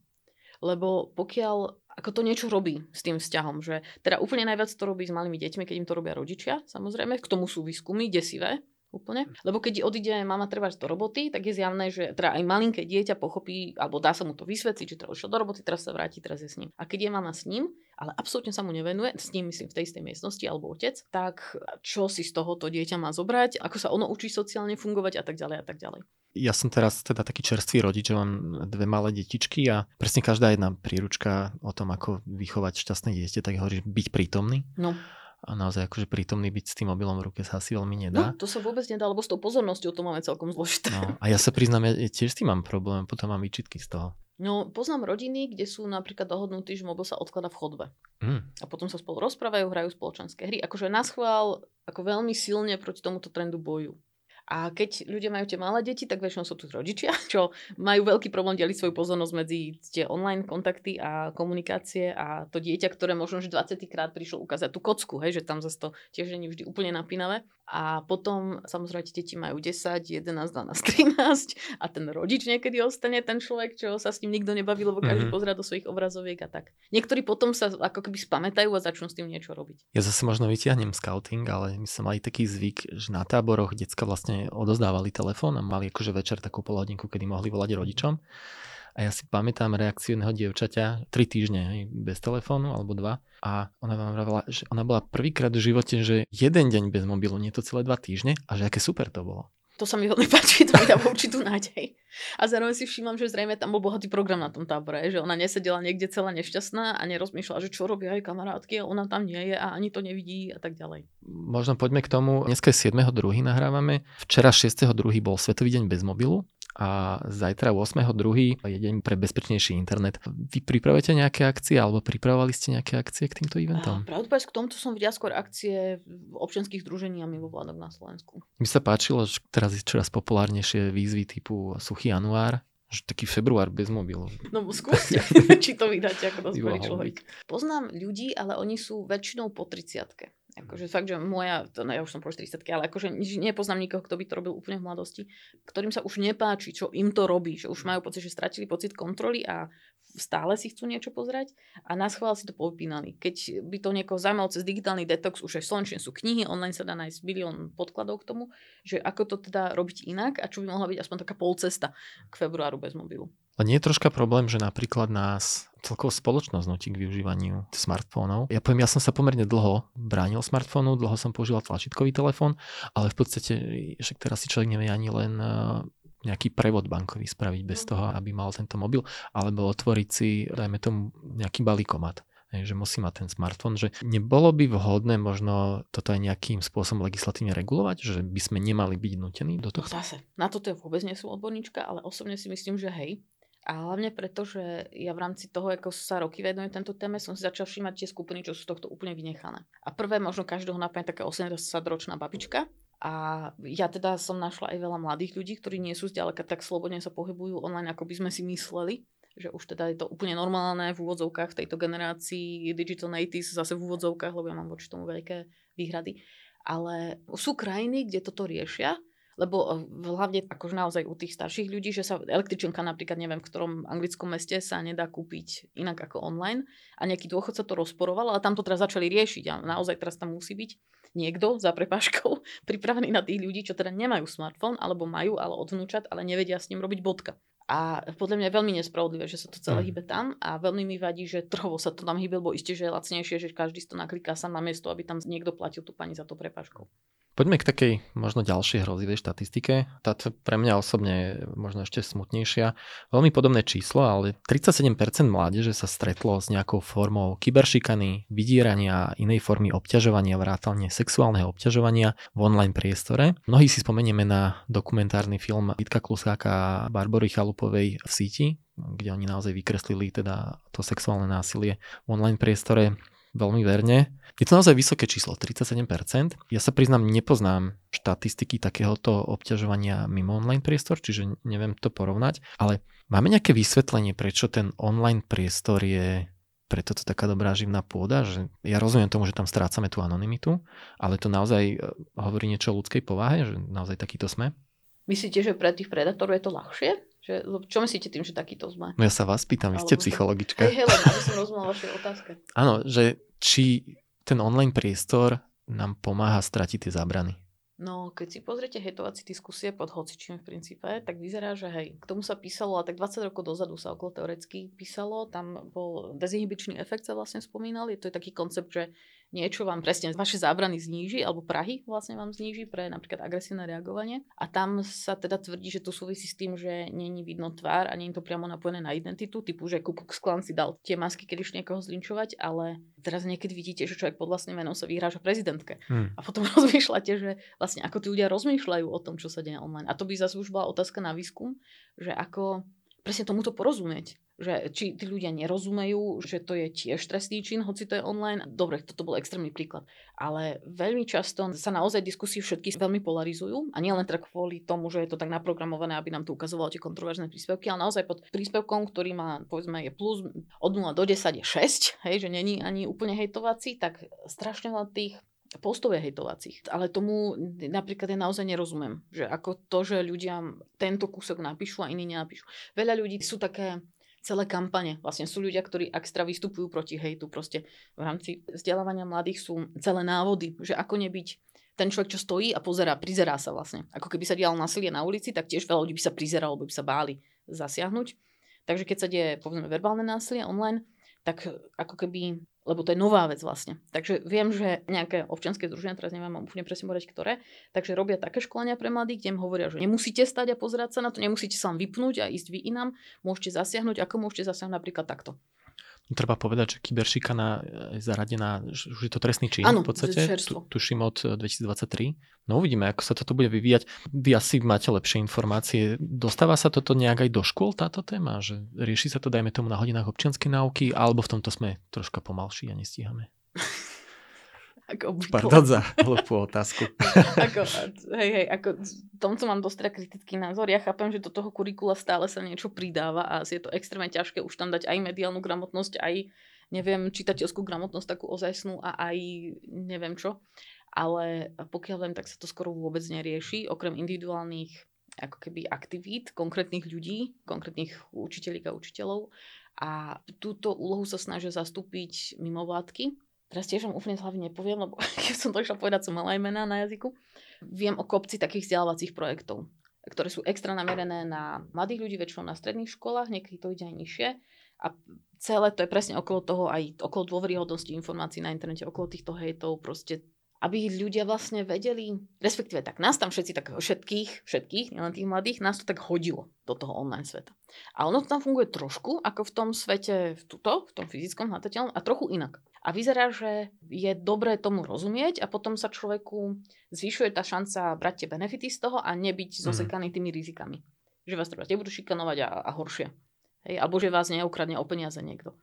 Lebo pokiaľ ako to niečo robí s tým vzťahom, že teda úplne najviac to robí s malými deťmi, keď im to robia rodičia, samozrejme, k tomu sú výskumy desivé, úplne. Lebo keď odíde mama treba do roboty, tak je zjavné, že teda aj malinké dieťa pochopí, alebo dá sa mu to vysvetliť, že teraz išiel do roboty, teraz sa vráti, teraz je s ním. A keď je mama s ním, ale absolútne sa mu nevenuje, s ním myslím v tej istej miestnosti alebo otec, tak čo si z tohoto dieťa má zobrať, ako sa ono učí sociálne fungovať a tak ďalej a tak ďalej. Ja som teraz teda taký čerstvý rodič, že mám dve malé detičky a presne každá jedna príručka o tom, ako vychovať šťastné dieťa, tak hovorí, byť prítomný. No a naozaj akože prítomný byť s tým mobilom v ruke sa asi veľmi nedá. No, to sa vôbec nedá, lebo s tou pozornosťou to máme celkom zložité. No, a ja sa priznám, ja tiež s tým mám problém, potom mám výčitky z toho. No, poznám rodiny, kde sú napríklad dohodnutí, že mobil sa odklada v chodbe. Mm. A potom sa spolu rozprávajú, hrajú spoločenské hry. Akože na schvál, ako veľmi silne proti tomuto trendu boju. A keď ľudia majú tie malé deti, tak väčšinou sú tu rodičia, čo majú veľký problém deliť svoju pozornosť medzi tie online kontakty a komunikácie a to dieťa, ktoré možno už 20 krát prišlo ukázať tú kocku, hej, že tam zase to tiež nie vždy úplne napínavé. A potom samozrejme tie deti majú 10, 11, 12, 13 a ten rodič niekedy ostane ten človek, čo sa s ním nikto nebaví, lebo každý mm-hmm. pozerá do svojich obrazoviek a tak. Niektorí potom sa ako keby spamätajú a začnú s tým niečo robiť. Ja zase možno vytiahnem scouting, ale my sme mali taký zvyk, že na táboroch decka vlastne odozdávali telefón a mali akože večer takú polhodinku, kedy mohli volať rodičom. A ja si pamätám reakciu jedného dievčaťa, tri týždne hej, bez telefónu alebo dva. A ona vám vravela, že ona bola prvýkrát v živote, že jeden deň bez mobilu, nie to celé dva týždne a že aké super to bolo. To sa mi veľmi páči, to mi dáva určitú nádej. A zároveň si všímam, že zrejme tam bol bohatý program na tom tábore, že ona nesedela niekde celá nešťastná a nerozmýšľala, že čo robia aj kamarátky a ona tam nie je a ani to nevidí a tak ďalej. Možno poďme k tomu. Dneska je 7.2. nahrávame. Včera 6.2. bol Svetový deň bez mobilu a zajtra 8.2. je deň pre bezpečnejší internet. Vy pripravujete nejaké akcie alebo pripravovali ste nejaké akcie k týmto eventom? Pravdu k tomuto som videla skôr akcie občianských združení a mimovládok na Slovensku. Mi sa páčilo, že teraz je čoraz populárnejšie výzvy typu Suchý január, že taký február bez mobilu. No skúste, či to vydáte ako dospelý človek. Poznám ľudí, ale oni sú väčšinou po 30 Akože fakt, že moja, to, no ja už som po 40 ale akože nepoznám nikoho, kto by to robil úplne v mladosti, ktorým sa už nepáči, čo im to robí, že už majú pocit, že stratili pocit kontroly a stále si chcú niečo pozrieť a na schvál si to popínali. Keď by to niekoho zaujímalo cez digitálny detox, už aj v sú knihy, online sa dá nájsť milión podkladov k tomu, že ako to teda robiť inak a čo by mohla byť aspoň taká polcesta k februáru bez mobilu. Ale nie je troška problém, že napríklad nás celkovo spoločnosť nutí k využívaniu smartfónov. Ja poviem, ja som sa pomerne dlho bránil smartfónu, dlho som používal tlačítkový telefón, ale v podstate, však teraz si človek nevie ani len eh, nejaký prevod bankový spraviť bez toho, aby mal tento mobil, alebo otvoriť si, dajme tomu, nejaký balíkomat že musí mať ten smartfón, že nebolo by vhodné možno toto aj nejakým spôsobom legislatívne regulovať, že by sme nemali byť nutení do toho? No zase, na toto ja vôbec nie som odborníčka, ale osobne si myslím, že hej, a hlavne preto, že ja v rámci toho, ako sa roky venujem tento téme, som si začal všímať tie skupiny, čo sú tohto úplne vynechané. A prvé možno každého napadne taká 80-ročná babička. A ja teda som našla aj veľa mladých ľudí, ktorí nie sú zďaleka tak slobodne sa pohybujú online, ako by sme si mysleli že už teda je to úplne normálne v úvodzovkách v tejto generácii digital natives, zase v úvodzovkách, lebo ja mám voči tomu veľké výhrady. Ale sú krajiny, kde toto riešia lebo eh, hlavne akože naozaj u tých starších ľudí, že sa električenka napríklad neviem, v ktorom anglickom meste sa nedá kúpiť inak ako online a nejaký dôchodca to rozporoval, ale tam to teraz začali riešiť a naozaj teraz tam musí byť niekto za prepáškou pripravený na tých ľudí, čo teda nemajú smartfón alebo majú, ale od vnúčat, ale nevedia s ním robiť bodka. A podľa mňa je veľmi nespravodlivé, že sa to celé mm. hýbe tam a veľmi mi vadí, že trhovo sa to tam hýbe, lebo isté, že je lacnejšie, že každý si to nakliká sa na miesto, aby tam niekto platil tú pani za to prepaškou. Poďme k takej možno ďalšej hrozivej štatistike. Táto pre mňa osobne je možno ešte smutnejšia. Veľmi podobné číslo, ale 37% mládeže sa stretlo s nejakou formou kyberšikany, vydierania a inej formy obťažovania, vrátane sexuálneho obťažovania v online priestore. Mnohí si spomenieme na dokumentárny film Vitka Klusáka a Barbory Chalupovej v síti, kde oni naozaj vykreslili teda to sexuálne násilie v online priestore veľmi verne. Je to naozaj vysoké číslo, 37%. Ja sa priznám, nepoznám štatistiky takéhoto obťažovania mimo online priestor, čiže neviem to porovnať, ale máme nejaké vysvetlenie, prečo ten online priestor je preto to taká dobrá živná pôda, že ja rozumiem tomu, že tam strácame tú anonymitu, ale to naozaj e, hovorí niečo o ľudskej povahe, že naozaj takýto sme. Myslíte, že pre tých predátorov je to ľahšie? Že, čo myslíte tým, že takýto sme? No ja sa vás pýtam, vy ste psychologička. Hej, aby som rozumela vaše otázke. Áno, že či ten online priestor nám pomáha stratiť tie zábrany. No, keď si pozriete hejtovací diskusie pod hocičím v princípe, tak vyzerá, že hej, k tomu sa písalo, a tak 20 rokov dozadu sa okolo teoreticky písalo, tam bol dezinhibičný efekt sa vlastne spomínal, je to je taký koncept, že niečo vám presne vaše zábrany zníži, alebo Prahy vlastne vám zníži pre napríklad agresívne reagovanie. A tam sa teda tvrdí, že to súvisí s tým, že není vidno tvár a nie je to priamo napojené na identitu, typu, že Ku Klux Klan si dal tie masky, keď iš niekoho zlinčovať, ale teraz niekedy vidíte, že človek pod vlastným menom sa vyhráža prezidentke. Hmm. A potom rozmýšľate, že vlastne ako tí ľudia rozmýšľajú o tom, čo sa deje online. A to by zase už bola otázka na výskum, že ako presne tomuto porozumieť že či tí ľudia nerozumejú, že to je tiež trestný čin, hoci to je online. Dobre, toto bol extrémny príklad. Ale veľmi často sa naozaj diskusie všetky veľmi polarizujú a nie len teda kvôli tomu, že je to tak naprogramované, aby nám to ukazovalo tie kontroverzné príspevky, ale naozaj pod príspevkom, ktorý má, povedzme, je plus od 0 do 10 je 6, hej, že není ani úplne hejtovací, tak strašne veľa tých postov je hejtovacích. Ale tomu napríklad ja naozaj nerozumiem. Že ako to, že ľudia tento kúsok napíšu a iní nenapíšu. Veľa ľudí sú také celé kampane. Vlastne sú ľudia, ktorí extra vystupujú proti hejtu. Proste v rámci vzdelávania mladých sú celé návody, že ako nebyť ten človek, čo stojí a pozerá, prizerá sa vlastne. Ako keby sa dialo násilie na ulici, tak tiež veľa ľudí by sa prizeralo, by sa báli zasiahnuť. Takže keď sa deje, povedzme, verbálne násilie online, tak ako keby lebo to je nová vec vlastne. Takže viem, že nejaké občianske združenia, teraz neviem úplne presne povedať, ktoré, takže robia také školenia pre mladých, kde im hovoria, že nemusíte stať a pozerať sa na to, nemusíte sa vám vypnúť a ísť vy inám, môžete zasiahnuť, ako môžete zasiahnuť napríklad takto. Treba povedať, že kyberšikana je zaradená, už je to trestný čin ano, v podstate, tu, tuším od 2023. Eh, no uvidíme, ako sa toto bude vyvíjať. Vy asi máte lepšie informácie. Dostáva sa toto nejak aj do škôl, táto téma? Že rieši sa to, dajme tomu, na hodinách občianskej náuky, alebo v tomto sme troška pomalší a nestíhame? Ako Pardon za hlúpú otázku. ako, hej, hej, ako tomto mám dosť teda kritický názor. Ja chápem, že do toho kurikula stále sa niečo pridáva a je to extrémne ťažké už tam dať aj mediálnu gramotnosť, aj neviem, čitateľskú gramotnosť takú ozajstnú a aj neviem čo. Ale pokiaľ viem, tak sa to skoro vôbec nerieši, okrem individuálnych ako keby aktivít konkrétnych ľudí, konkrétnych učiteľík a učiteľov. A túto úlohu sa snažia zastúpiť mimovládky, teraz tiež vám úplne z hlavy nepoviem, lebo keď som to išla povedať, som mala aj mená na jazyku. Viem o kopci takých vzdelávacích projektov, ktoré sú extra namerené na mladých ľudí, väčšinou na stredných školách, niekedy to ide aj nižšie. A celé to je presne okolo toho, aj okolo dôveryhodnosti informácií na internete, okolo týchto hejtov, proste aby ľudia vlastne vedeli, respektíve tak nás tam všetci, tak všetkých, všetkých, nielen tých mladých, nás to tak hodilo do toho online sveta. A ono tam funguje trošku ako v tom svete, v tuto, v tom fyzickom, hmatateľnom a trochu inak. A vyzerá, že je dobré tomu rozumieť a potom sa človeku zvyšuje tá šanca brať tie benefity z toho a nebyť mm. zosekaný tými rizikami. Že vás treba nebudú šikanovať a, a horšie. Hej? Alebo že vás neukradne o peniaze niekto.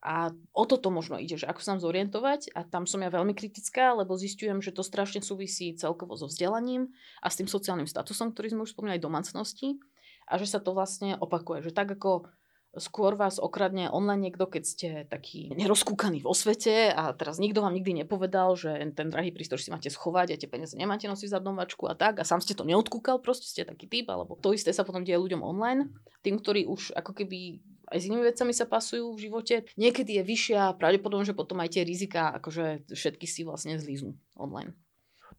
A o toto možno ide, že ako sa zorientovať a tam som ja veľmi kritická, lebo zistujem, že to strašne súvisí celkovo so vzdelaním a s tým sociálnym statusom, ktorý sme už spomínali, domácnosti a že sa to vlastne opakuje, že tak ako skôr vás okradne online niekto, keď ste taký nerozkúkaný vo svete a teraz nikto vám nikdy nepovedal, že ten drahý prístroj si máte schovať a tie peniaze nemáte nosiť za domačku a tak a sám ste to neodkúkal, proste ste taký typ, alebo to isté sa potom deje ľuďom online, tým, ktorí už ako keby aj s inými vecami sa pasujú v živote. Niekedy je vyššia pravdepodobne, že potom aj tie rizika, akože všetky si vlastne zlíznú online.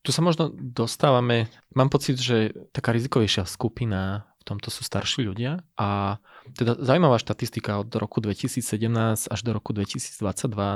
Tu sa možno dostávame, mám pocit, že taká rizikovejšia skupina v tomto sú starší ľudia a teda zaujímavá štatistika od roku 2017 až do roku 2022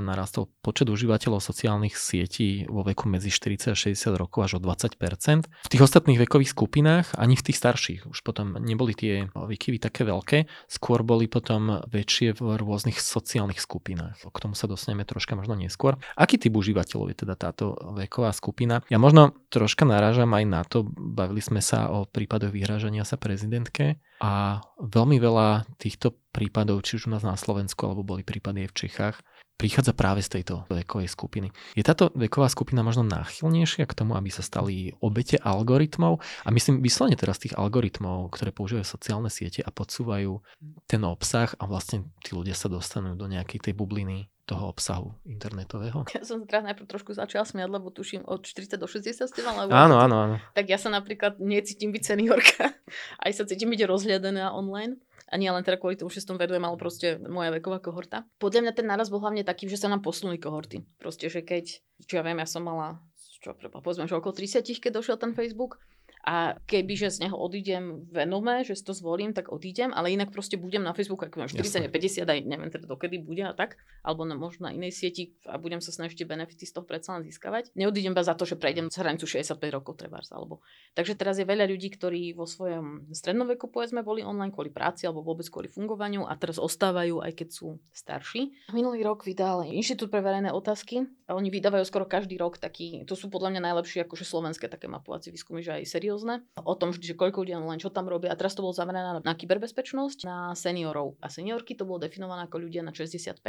narastol počet užívateľov sociálnych sietí vo veku medzi 40 a 60 rokov až o 20%. V tých ostatných vekových skupinách, ani v tých starších, už potom neboli tie výkyvy také veľké, skôr boli potom väčšie v rôznych sociálnych skupinách. K tomu sa dostaneme troška možno neskôr. Aký typ užívateľov je teda táto veková skupina? Ja možno troška narážam aj na to, bavili sme sa o prípadoch vyhrážania sa prezidentke a veľmi veľa týchto prípadov, či už u nás na Slovensku, alebo boli prípady aj v Čechách, prichádza práve z tejto vekovej skupiny. Je táto veková skupina možno náchylnejšia k tomu, aby sa stali obete algoritmov a myslím vyslovene teraz tých algoritmov, ktoré používajú sociálne siete a podsúvajú ten obsah a vlastne tí ľudia sa dostanú do nejakej tej bubliny toho obsahu internetového. Ja som teraz najprv trošku začala smiať, lebo tuším od 40 do 60 ste mala. Áno, áno, áno. Tak ja sa napríklad necítim byť seniorka. Aj sa cítim byť rozhľadená online. A nie len teda kvôli tomu, že som vedujem, ale proste moja veková kohorta. Podľa mňa ten náraz bol hlavne taký, že sa nám posunuli kohorty. Proste, že keď, čo ja viem, ja som mala, čo, povedzme, že okolo 30, keď došiel ten Facebook, a keby, že z neho odídem venome, že si to zvolím, tak odídem, ale inak proste budem na Facebooku, ak mám 40, 50, aj neviem teda dokedy bude a tak, alebo na, možno na inej sieti a budem sa snažiť benefity z toho predsa len získavať. Neodídem iba za to, že prejdem z hranicu 65 rokov trebárs, alebo. Takže teraz je veľa ľudí, ktorí vo svojom strednom veku povedzme boli online kvôli práci alebo vôbec kvôli fungovaniu a teraz ostávajú, aj keď sú starší. Minulý rok vydal Inštitút pre verejné otázky a oni vydávajú skoro každý rok taký, to sú podľa mňa najlepšie akože slovenské také mapovacie výskumy, že aj seriózne seriózne o tom, že koľko ľudí len čo tam robia. A teraz to bolo zamerané na kyberbezpečnosť, na seniorov. A seniorky to bolo definované ako ľudia na 65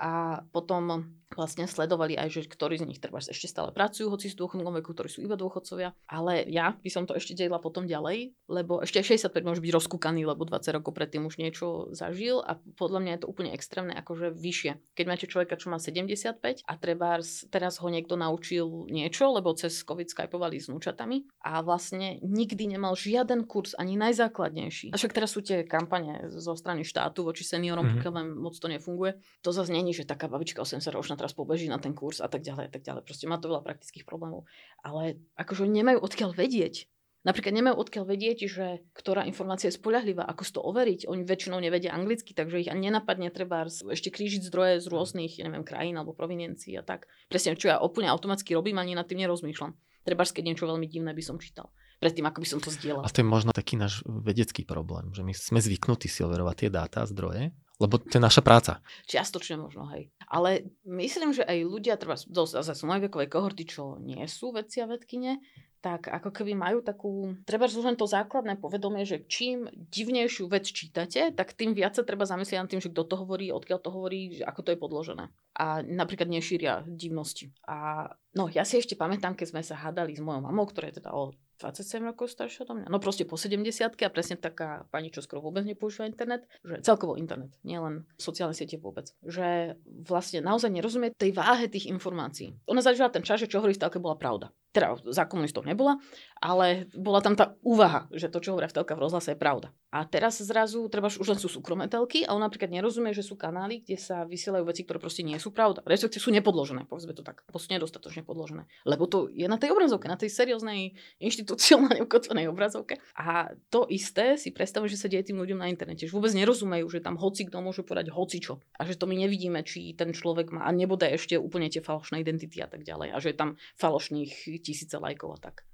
a potom vlastne sledovali aj, že ktorí z nich treba ešte stále pracujú, hoci sú v dôchodnom veku, ktorí sú iba dôchodcovia. Ale ja by som to ešte delila potom ďalej, lebo ešte 65 môže byť rozkúkaný, lebo 20 rokov predtým už niečo zažil a podľa mňa je to úplne extrémne, akože vyššie. Keď máte človeka, čo má 75 a treba teraz ho niekto naučil niečo, lebo cez COVID skypovali s núčatami a vlastne nikdy nemal žiaden kurz, ani najzákladnejší. A však teraz sú tie kampane zo strany štátu voči seniorom, mm-hmm. pokiaľ moc to nefunguje. To zase není, že taká babička 80 ročná teraz pobeží na ten kurz a tak ďalej a tak ďalej. Proste má to veľa praktických problémov. Ale akože nemajú odkiaľ vedieť. Napríklad nemajú odkiaľ vedieť, že ktorá informácia je spolahlivá, ako si to overiť. Oni väčšinou nevedia anglicky, takže ich ani nenapadne treba ešte krížiť zdroje z rôznych, ja neviem, krajín alebo provinencií a tak. Presne, čo ja úplne automaticky robím, ani nad tým nerozmýšľam. Treba, keď niečo veľmi divné by som čítal predtým, ako by som to zdieľal. A to je možno taký náš vedecký problém, že my sme zvyknutí si overovať tie dáta, zdroje lebo to je naša práca. Čiastočne možno, hej. Ale myslím, že aj ľudia, treba zase mojej vekovej kohorty, čo nie sú vedci a vedkine, tak ako keby majú takú, treba len to základné povedomie, že čím divnejšiu vec čítate, tak tým viac sa treba zamyslieť nad tým, že kto to hovorí, odkiaľ to hovorí, ako to je podložené. A napríklad nešíria divnosti. A no, ja si ešte pamätám, keď sme sa hádali s mojou mamou, ktorá je teda o 27 rokov staršia od mňa. No proste po 70 a presne taká pani, čo skoro vôbec nepoužíva internet, že celkovo internet, nielen sociálne siete vôbec. Že vlastne naozaj nerozumie tej váhe tých informácií. Ona zažila ten čas, že čo hovorí v bola pravda. Teda za komunistov nebola, ale bola tam tá úvaha, že to, čo hovoria v telka v rozhlase, je pravda. A teraz zrazu, treba už len sú súkromné telky a on napríklad nerozumie, že sú kanály, kde sa vysielajú veci, ktoré proste nie sú pravda. Respektíve sú nepodložené, povedzme to tak. Proste nedostatočne podložené. Lebo to je na tej obrazovke, na tej serióznej inštitucionálnej ukotvenej obrazovke. A to isté si predstavujem, že sa deje tým ľuďom na internete. Že vôbec nerozumejú, že tam hoci kto môže povedať hocičo. A že to my nevidíme, či ten človek má a nebude ešte úplne tie falošné identity a tak ďalej. A že je tam falošných tisíce lajkov a tak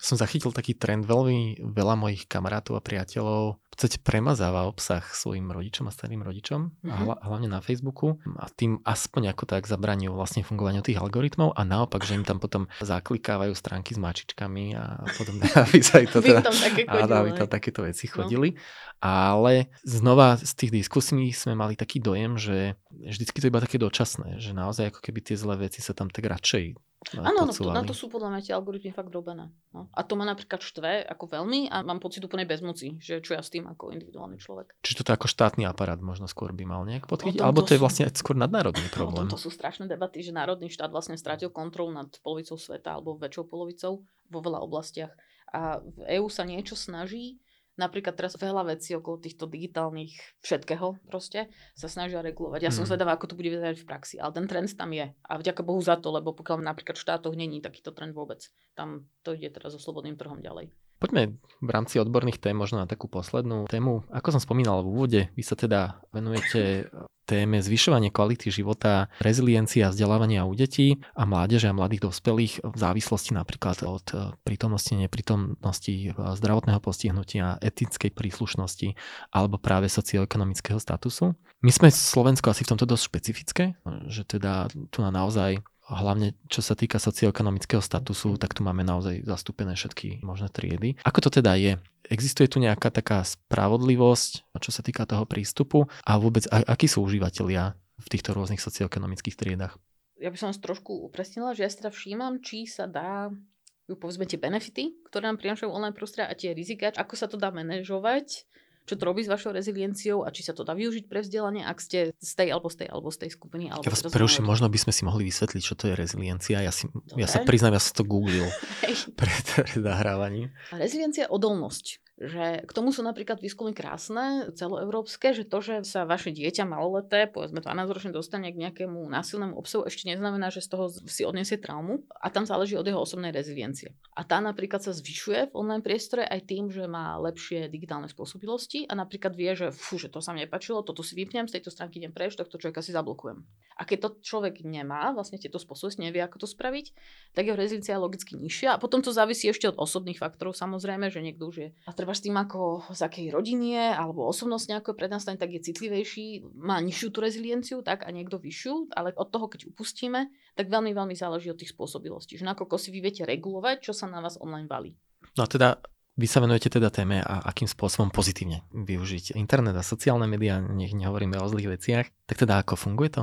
som zachytil taký trend, veľmi veľa mojich kamarátov a priateľov v podstate premazáva obsah svojim rodičom a starým rodičom, mm-hmm. a mhm. hla, hlavne na Facebooku a tým aspoň ako tak zabraňujú vlastne fungovaniu tých algoritmov a naopak, že im tam potom zaklikávajú stránky s mačičkami a podobne, aby sa to teda, tam také chodili, aby tam takéto veci no. chodili. No. Ale znova z tých diskusí sme mali taký dojem, že vždycky to iba také dočasné, že naozaj ako keby tie zlé veci sa tam tak radšej Áno, no, na to sú podľa mňa tie algoritmy fakt robené. No. A to ma napríklad štve ako veľmi a mám pocit úplnej bezmoci, že čo ja s tým ako individuálny človek. Čiže toto ako štátny aparát možno skôr by mal nejak podchytiť, alebo to je vlastne sú... skôr nadnárodný problém. To sú strašné debaty, že národný štát vlastne stratil kontrolu nad polovicou sveta alebo väčšou polovicou vo veľa oblastiach. A v EÚ sa niečo snaží, napríklad teraz veľa vecí okolo týchto digitálnych všetkého proste sa snažia regulovať. Ja som mm. zvedavá, ako to bude vyzerať v praxi, ale ten trend tam je. A vďaka Bohu za to, lebo pokiaľ napríklad v štátoch není takýto trend vôbec, tam to ide teraz so slobodným trhom ďalej. Poďme v rámci odborných tém možno na takú poslednú tému. Ako som spomínal v úvode, vy sa teda venujete téme zvyšovanie kvality života, reziliencia vzdelávania u detí a mládeže a mladých dospelých v závislosti napríklad od eh, prítomnosti, neprítomnosti eh, zdravotného postihnutia, etickej príslušnosti alebo práve socioekonomického statusu. My sme Slovensko asi v tomto dosť špecifické, že teda tu na naozaj hlavne čo sa týka socioekonomického statusu, tak tu máme naozaj zastúpené všetky možné triedy. Ako to teda je? Existuje tu nejaká taká spravodlivosť, čo sa týka toho prístupu a vôbec akí sú užívateľia v týchto rôznych socioekonomických triedách. Ja by som vás trošku upresnila, že ja si teda všímam, či sa dá povedzme tie benefity, ktoré nám prinášajú online prostredia a tie rizika, ako sa to dá manažovať čo to robí s vašou rezilienciou a či sa to dá využiť pre vzdelanie, ak ste z tej alebo z tej alebo z tej skupiny. Alebo ja vás preruším, možno by sme si mohli vysvetliť, čo to je reziliencia. Ja, si, ja sa priznám, ja som to googlil pred, pred nahrávaním. Reziliencia je odolnosť že k tomu sú napríklad výskumy krásne, celoeurópske, že to, že sa vaše dieťa maloleté, povedzme 12 ročne dostane k nejakému násilnému obsahu, ešte neznamená, že z toho si odniesie traumu a tam záleží od jeho osobnej reziliencie. A tá napríklad sa zvyšuje v online priestore aj tým, že má lepšie digitálne spôsobilosti a napríklad vie, že fú, že to sa mi nepačilo, toto si vypnem, z tejto stránky idem preč, tohto človeka si zablokujem. A keď to človek nemá, vlastne tieto spôsobilosti, nevie, ako to spraviť, tak jeho reziliencia je logicky nižšia a potom to závisí ešte od osobných faktorov samozrejme, že niekto už je treba s tým, ako z akej rodiny je, alebo osobnosť nejako prednastane, tak je citlivejší, má nižšiu tú rezilienciu, tak a niekto vyššiu, ale od toho, keď upustíme, tak veľmi, veľmi záleží od tých spôsobilostí, že nakoľko si vy viete regulovať, čo sa na vás online valí. No a teda vy sa venujete teda téme a akým spôsobom pozitívne využiť internet a sociálne médiá, nech nehovoríme o zlých veciach, tak teda ako funguje to?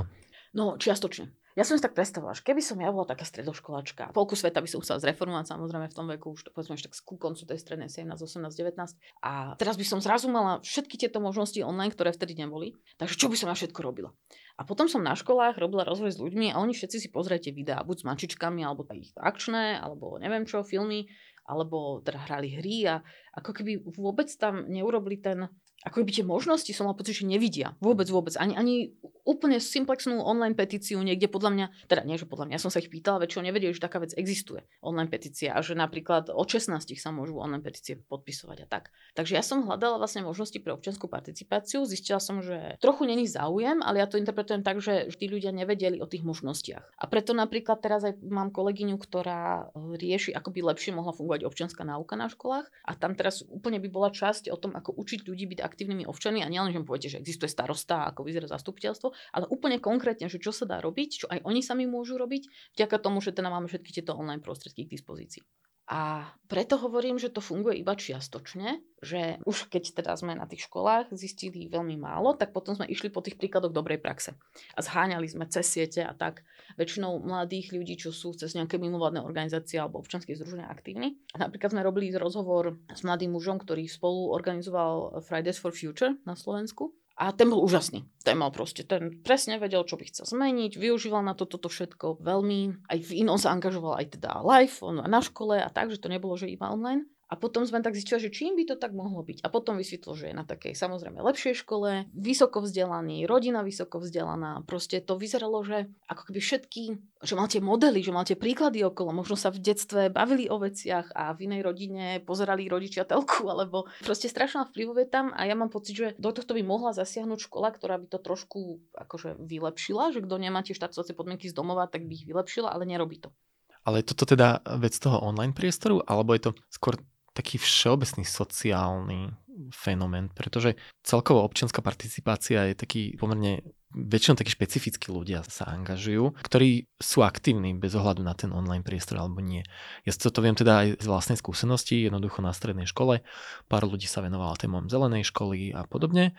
No, čiastočne. Ja som si tak predstavovala, že keby som ja bola taká stredoškoláčka, polku sveta by som chcela zreformovať, samozrejme v tom veku, už to povedzme tak ku koncu tej strednej 17, 18, 19. A teraz by som zrazu mala všetky tieto možnosti online, ktoré vtedy neboli. Takže čo by som ja všetko robila? A potom som na školách robila rozvoj s ľuďmi a oni všetci si pozrite videá, buď s mačičkami, alebo ich akčné, alebo neviem čo, filmy, alebo teda hrali hry a ako keby vôbec tam neurobili ten ako by tie možnosti som mal pocit, že nevidia. Vôbec, vôbec. Ani, ani úplne simplexnú online petíciu niekde podľa mňa, teda nie, že podľa mňa, ja som sa ich pýtala, väčšinou nevedeli, že taká vec existuje, online petícia a že napríklad od 16 sa môžu online petície podpisovať a tak. Takže ja som hľadala vlastne možnosti pre občianskú participáciu, zistila som, že trochu není záujem, ale ja to interpretujem tak, že tí ľudia nevedeli o tých možnostiach. A preto napríklad teraz aj mám kolegyňu, ktorá rieši, ako by lepšie mohla fungovať občianská náuka na školách a tam teraz úplne by bola časť o tom, ako učiť ľudí byť aktívnymi občanmi a nielen, že mu poviete, že existuje starosta, ako vyzerá zastupiteľstvo, ale úplne konkrétne, že čo sa dá robiť, čo aj oni sami môžu robiť, vďaka tomu, že teda máme všetky tieto online prostriedky k dispozícii. A preto hovorím, že to funguje iba čiastočne, že už keď teda sme na tých školách zistili veľmi málo, tak potom sme išli po tých príkladoch dobrej praxe. A zháňali sme cez siete a tak väčšinou mladých ľudí, čo sú cez nejaké mimovládne organizácie alebo občanské združenia aktívni. Napríklad sme robili rozhovor s mladým mužom, ktorý spolu organizoval Fridays for Future na Slovensku. A ten bol úžasný. Ten mal proste, ten presne vedel, čo by chcel zmeniť, využíval na to toto všetko veľmi. Aj v inom sa angažoval aj teda live, on na škole a tak, že to nebolo, že iba online. A potom sme tak zistili, že čím by to tak mohlo byť. A potom vysvetlo, že je na takej samozrejme lepšej škole, vysoko vzdelaný, rodina vysoko vzdelaná. Proste to vyzeralo, že ako keby všetky, že mal tie modely, že mal tie príklady okolo. Možno sa v detstve bavili o veciach a v inej rodine pozerali rodičia telku, alebo proste strašná vplyvové tam. A ja mám pocit, že do tohto by mohla zasiahnuť škola, ktorá by to trošku akože vylepšila, že kto nemá tie štartovacie podmienky z domova, tak by ich vylepšila, ale nerobí to. Ale je toto teda vec toho online priestoru, alebo je to skôr taký všeobecný sociálny fenomén, pretože celkovo občianská participácia je taký pomerne väčšinou takí špecifickí ľudia sa angažujú, ktorí sú aktívni bez ohľadu na ten online priestor alebo nie. Ja to, to viem teda aj z vlastnej skúsenosti, jednoducho na strednej škole, pár ľudí sa venovalo témom zelenej školy a podobne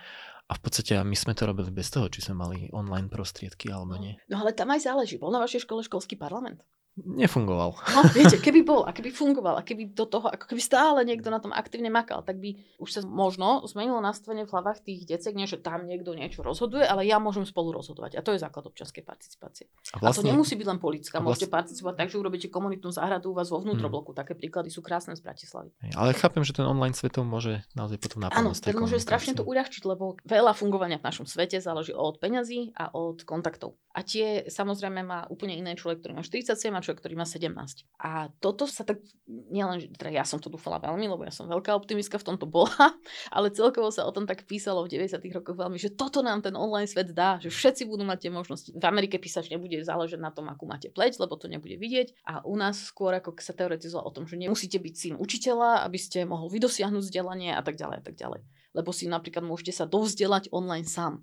a v podstate my sme to robili bez toho, či sme mali online prostriedky alebo nie. No ale tam aj záleží. Bol na vašej škole školský parlament? Nefungoval. No, viete, keby bol, a keby fungoval, a keby do toho, ako keby stále niekto na tom aktívne makal, tak by už sa možno zmenilo nastavenie v hlavách tých decek, nie že tam niekto niečo rozhoduje, ale ja môžem spolu rozhodovať. A to je základ občianskej participácie. A, vlastne, a to vlastne- nemusí byť len politická. Vlastne, môžete participovať tak, že urobíte komunitnú záhradu u vás vo vnútrobloku. Hmm. Také príklady sú krásne z Bratislavy. Ale chápem, že ten online svetom môže naozaj potom naplniť. Áno, ten môže strašne to uľahčiť, lebo veľa fungovania v našom svete záleží od peňazí a od kontaktov. A tie samozrejme má úplne iný človek, ktorý má 47 a človek, ktorý má 17. A toto sa tak, nielen, teda ja som to dúfala veľmi, lebo ja som veľká optimistka v tomto bola, ale celkovo sa o tom tak písalo v 90. rokoch veľmi, že toto nám ten online svet dá, že všetci budú mať tie možnosti. V Amerike písač nebude záležať na tom, akú máte pleť, lebo to nebude vidieť. A u nás skôr ako sa teoretizovalo o tom, že nemusíte byť syn učiteľa, aby ste mohli vydosiahnuť vzdelanie a tak ďalej a tak ďalej. Lebo si napríklad môžete sa dovzdelať online sám.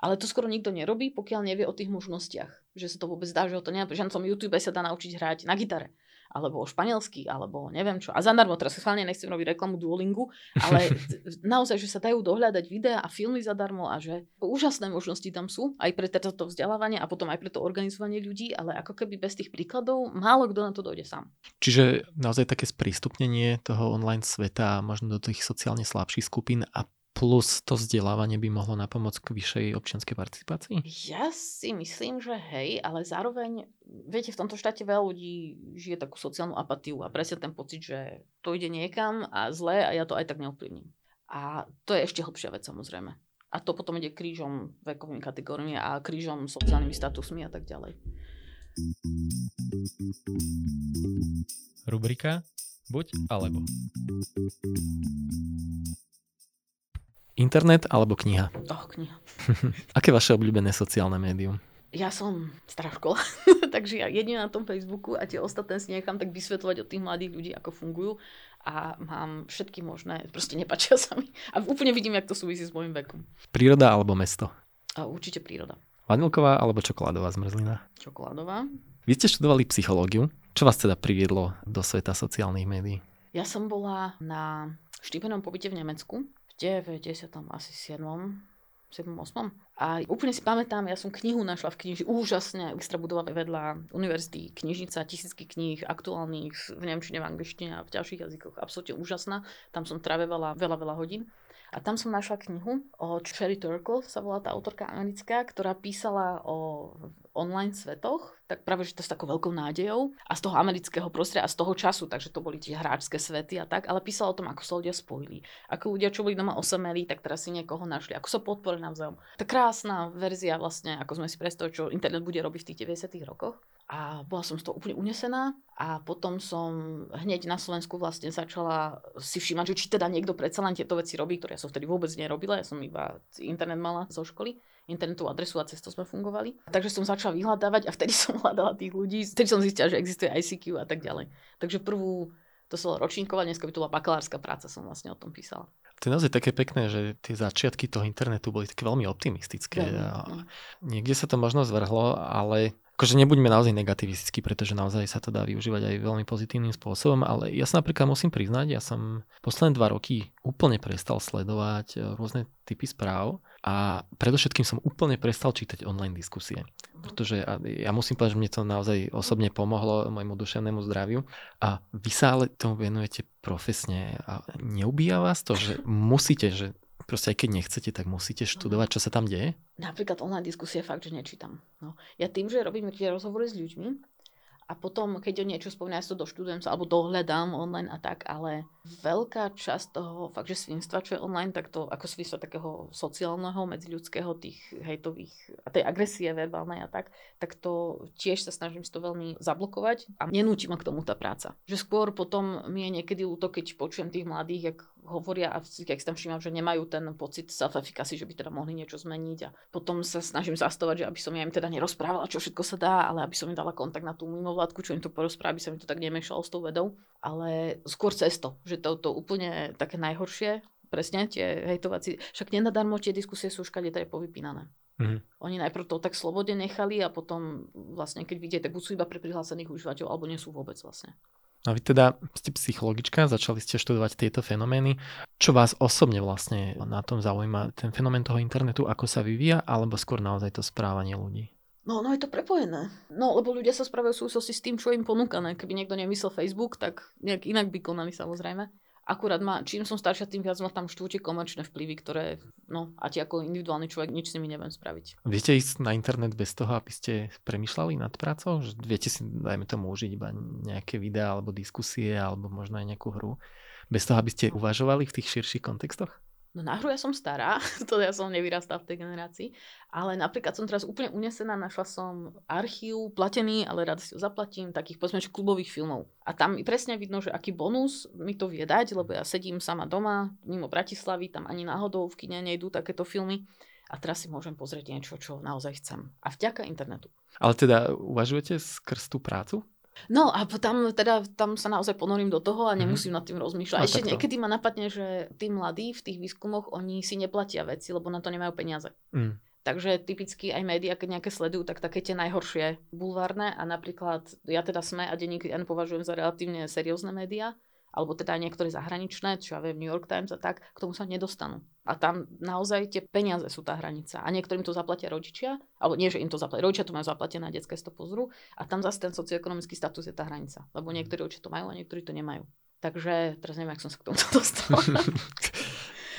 Ale to skoro nikto nerobí, pokiaľ nevie o tých možnostiach. Že sa to vôbec dá, že o to nevie. Že na tom YouTube sa dá naučiť hrať na gitare. alebo španielsky, alebo neviem čo. A zadarmo, teraz schválne nechcem robiť reklamu Duolingu, ale naozaj, že sa dajú dohľadať videá a filmy zadarmo a že úžasné možnosti tam sú, aj pre toto vzdelávanie a potom aj pre to organizovanie ľudí, ale ako keby bez tých príkladov málo kto na to dojde sám. Čiže naozaj také sprístupnenie toho online sveta, možno do tých sociálne slabších skupín a plus to vzdelávanie by mohlo napomôcť k vyššej občianskej participácii? Ja si myslím, že hej, ale zároveň, viete, v tomto štáte veľa ľudí žije takú sociálnu apatiu a presne ten pocit, že to ide niekam a zle a ja to aj tak neovplyvním. A to je ešte hlbšia vec samozrejme. A to potom ide krížom vekovými kategóriami a krížom sociálnymi statusmi a tak ďalej. Rubrika Buď alebo. Internet alebo kniha? Oh, kniha. Aké vaše obľúbené sociálne médium? Ja som stará škola, takže ja jedine na tom Facebooku a tie ostatné si nechám tak vysvetľovať od tých mladých ľudí, ako fungujú a mám všetky možné, proste nepačia sa mi. A úplne vidím, jak to súvisí s môjim vekom. Príroda alebo mesto? A určite príroda. Vanilková alebo čokoládová zmrzlina? Čokoládová. Vy ste študovali psychológiu. Čo vás teda priviedlo do sveta sociálnych médií? Ja som bola na štipendom pobyte v Nemecku 90. asi 7. 7. 8. A úplne si pamätám, ja som knihu našla v kniži, úžasne, extra budova vedľa univerzity, knižnica, tisícky kníh, aktuálnych v Nemčine, v angličtine a v ďalších jazykoch, absolútne úžasná. Tam som travevala veľa, veľa hodín. A tam som našla knihu od Sherry Turkle, sa volá tá autorka americká, ktorá písala o online svetoch, tak práve, že to s takou veľkou nádejou a z toho amerického prostredia a z toho času, takže to boli tie hráčské svety a tak, ale písala o tom, ako sa ľudia spojili. Ako ľudia, čo boli doma osamelí, tak teraz si niekoho našli, ako sa podporili navzájom. Tá krásna verzia vlastne, ako sme si predstavili, čo internet bude robiť v tých 90 rokoch. A bola som z toho úplne unesená a potom som hneď na Slovensku vlastne začala si všímať, že či teda niekto predsa len tieto veci robí, ktoré ja som vtedy vôbec nerobila, ja som iba internet mala zo školy internetovú adresu a cez to sme fungovali. Takže som začala vyhľadávať a vtedy som hľadala tých ľudí, vtedy som zistila, že existuje ICQ a tak ďalej. Takže prvú, to sa ročníková, dneska by to bola bakalárska práca, som vlastne o tom písala. To je naozaj také pekné, že tie začiatky toho internetu boli také veľmi optimistické. Veľmi, a no. Niekde sa to možno zvrhlo, ale akože nebuďme naozaj negativistickí, pretože naozaj sa to dá využívať aj veľmi pozitívnym spôsobom, ale ja sa napríklad musím priznať, ja som posledné dva roky úplne prestal sledovať e, rôzne typy správ a predovšetkým som úplne prestal čítať online diskusie. Pretože ja musím povedať, že mne to naozaj osobne pomohlo môjmu duševnému zdraviu a vy sa ale tomu venujete profesne a neubíja vás to, že musíte, že proste aj keď nechcete, tak musíte študovať, čo sa tam deje? Napríklad online diskusie fakt, že nečítam. No. Ja tým, že robím tie rozhovory s ľuďmi, a potom, keď o niečo spomínam, ja to doštudujem sa, alebo dohľadám online a tak, ale veľká časť toho fakt, že svinstva, čo je online, tak to ako svinstva takého sociálneho, medziľudského, tých hejtových a tej agresie verbálnej a tak, tak to tiež sa snažím to veľmi zablokovať a nenúti ma k tomu tá práca. Že skôr potom mi je niekedy ľúto, keď počujem tých mladých, jak hovoria a keď tam všímam, že nemajú ten pocit self-efficacy, že by teda mohli niečo zmeniť a potom sa snažím zastavať, že aby som ja im teda nerozprávala, čo všetko sa dá, ale aby som im dala kontakt na tú mimovládku, čo im to porozpráva, aby sa mi to tak nemešalo s tou vedou. Ale skôr cesto, že to, to úplne také najhoršie, presne tie hejtovací, však nenadarmo tie diskusie sú už kade povypínané. Mm-hmm. Oni najprv to tak slobodne nechali a potom vlastne, keď vidíte, buď sú iba pre prihlásených užívateľov, alebo nie sú vôbec vlastne. No vy teda ste psychologička, začali ste študovať tieto fenomény. Čo vás osobne vlastne na tom zaujíma? Ten fenomén toho internetu, ako sa vyvíja, alebo skôr naozaj to správanie ľudí? No, no je to prepojené. No, lebo ľudia sa správajú v súvislosti s tým, čo im ponúkané. Keby niekto nemyslel Facebook, tak nejak inak by konali samozrejme akurát ma, čím som staršia, tým viac ma tam štúte komerčné vplyvy, ktoré, no a ti ako individuálny človek nič s nimi neviem spraviť. Viete ísť na internet bez toho, aby ste premyšľali nad prácou? Že viete si, dajme tomu, užiť iba nejaké videá alebo diskusie alebo možno aj nejakú hru? Bez toho, aby ste uvažovali v tých širších kontextoch? No na hru ja som stará, to ja som nevyrastala v tej generácii, ale napríklad som teraz úplne unesená, našla som archív platený, ale rada si ho zaplatím, takých povedzme, klubových filmov. A tam presne vidno, že aký bonus mi to vie dať, lebo ja sedím sama doma, mimo Bratislavy, tam ani náhodou v kine nejdú takéto filmy a teraz si môžem pozrieť niečo, čo naozaj chcem. A vďaka internetu. Ale teda uvažujete skrz tú prácu? No a tam, teda, tam sa naozaj ponorím do toho a mhm. nemusím mm-hmm. nad tým rozmýšľať. No, Ešte niekedy ma napadne, že tí mladí v tých výskumoch, oni si neplatia veci, lebo na to nemajú peniaze. Mm. Takže typicky aj médiá, keď nejaké sledujú, tak také tie najhoršie bulvárne a napríklad ja teda SME a denník N považujem za relatívne seriózne médiá, alebo teda niektoré zahraničné, čo ja viem, New York Times a tak, k tomu sa nedostanú. A tam naozaj tie peniaze sú tá hranica. A niektorým to zaplatia rodičia, alebo nie, že im to zaplatia rodičia, to majú zaplatené, detské si. A tam zase ten socioekonomický status je tá hranica. Lebo niektorí rodičia to majú a niektorí to nemajú. Takže teraz neviem, ak som sa k tomu dostala.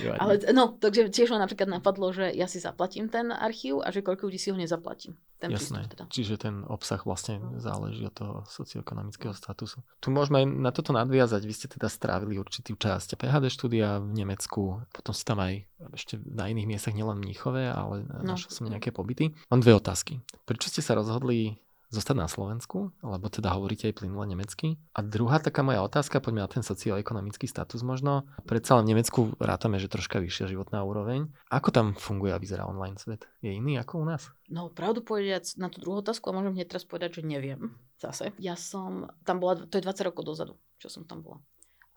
Ale no, takže tiež ma napríklad napadlo, že ja si zaplatím ten archív a že koľko ľudí si ho nezaplatím. Ten Jasné, teda. čiže ten obsah vlastne záleží od toho socioekonomického statusu. Tu môžeme aj na toto nadviazať. Vy ste teda strávili určitý časť PHD štúdia v Nemecku, potom ste tam aj ešte na iných miestach, nielen v Mníchove, ale no. našiel som nejaké pobyty. Mám dve otázky. Prečo ste sa rozhodli zostať na Slovensku, alebo teda hovoríte aj plynule nemecky. A druhá taká moja otázka, poďme na ten socioekonomický status možno. Predsa len v Nemecku rátame, že troška vyššia životná úroveň. Ako tam funguje a vyzerá online svet? Je iný ako u nás? No, pravdu povedať na tú druhú otázku a môžem hneď teraz povedať, že neviem. Zase. Ja som, tam bola, to je 20 rokov dozadu, čo som tam bola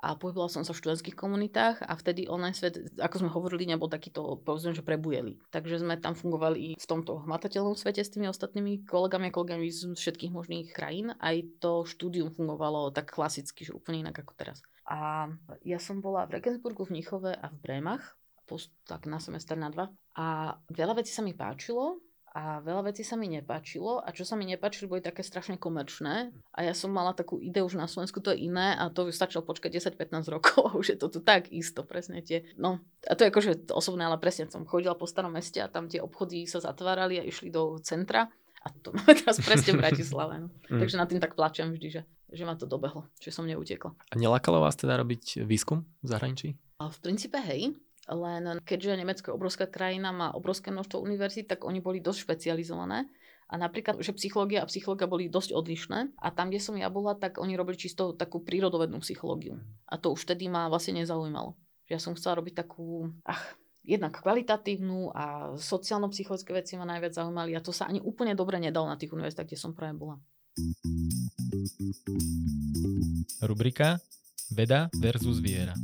a pohybovala som sa v študentských komunitách a vtedy online svet, ako sme hovorili, nebol takýto, povedzme, že prebujeli. Takže sme tam fungovali v tomto hmatateľnom svete s tými ostatnými kolegami a kolegami z všetkých možných krajín. Aj to štúdium fungovalo tak klasicky, že úplne inak ako teraz. A ja som bola v Regensburgu, v Nichove a v Brémach, tak na semester na dva. A veľa vecí sa mi páčilo, a veľa vecí sa mi nepáčilo a čo sa mi nepáčilo, boli také strašne komerčné a ja som mala takú ideu, že na Slovensku to je iné a to stačilo počkať 10-15 rokov a už je to tu tak isto, presne tie. No a to je akože osobné, ale presne som chodila po starom meste a tam tie obchody sa zatvárali a išli do centra a to máme teraz presne v Bratislave. No. Mm. Takže na tým tak plačem vždy, že, že ma to dobehlo, že som neutekla. A nelákalo vás teda robiť výskum v zahraničí? A v princípe hej, len keďže Nemecko je obrovská krajina, má obrovské množstvo univerzít, tak oni boli dosť špecializované. A napríklad, že psychológia a psychológia boli dosť odlišné. A tam, kde som ja bola, tak oni robili čisto takú prírodovednú psychológiu. A to už vtedy ma vlastne nezaujímalo. Ja som chcela robiť takú, ach, jednak kvalitatívnu a sociálno-psychologické veci ma najviac zaujímali a to sa ani úplne dobre nedalo na tých univerzitách, kde som práve bola. Rubrika Veda versus viera.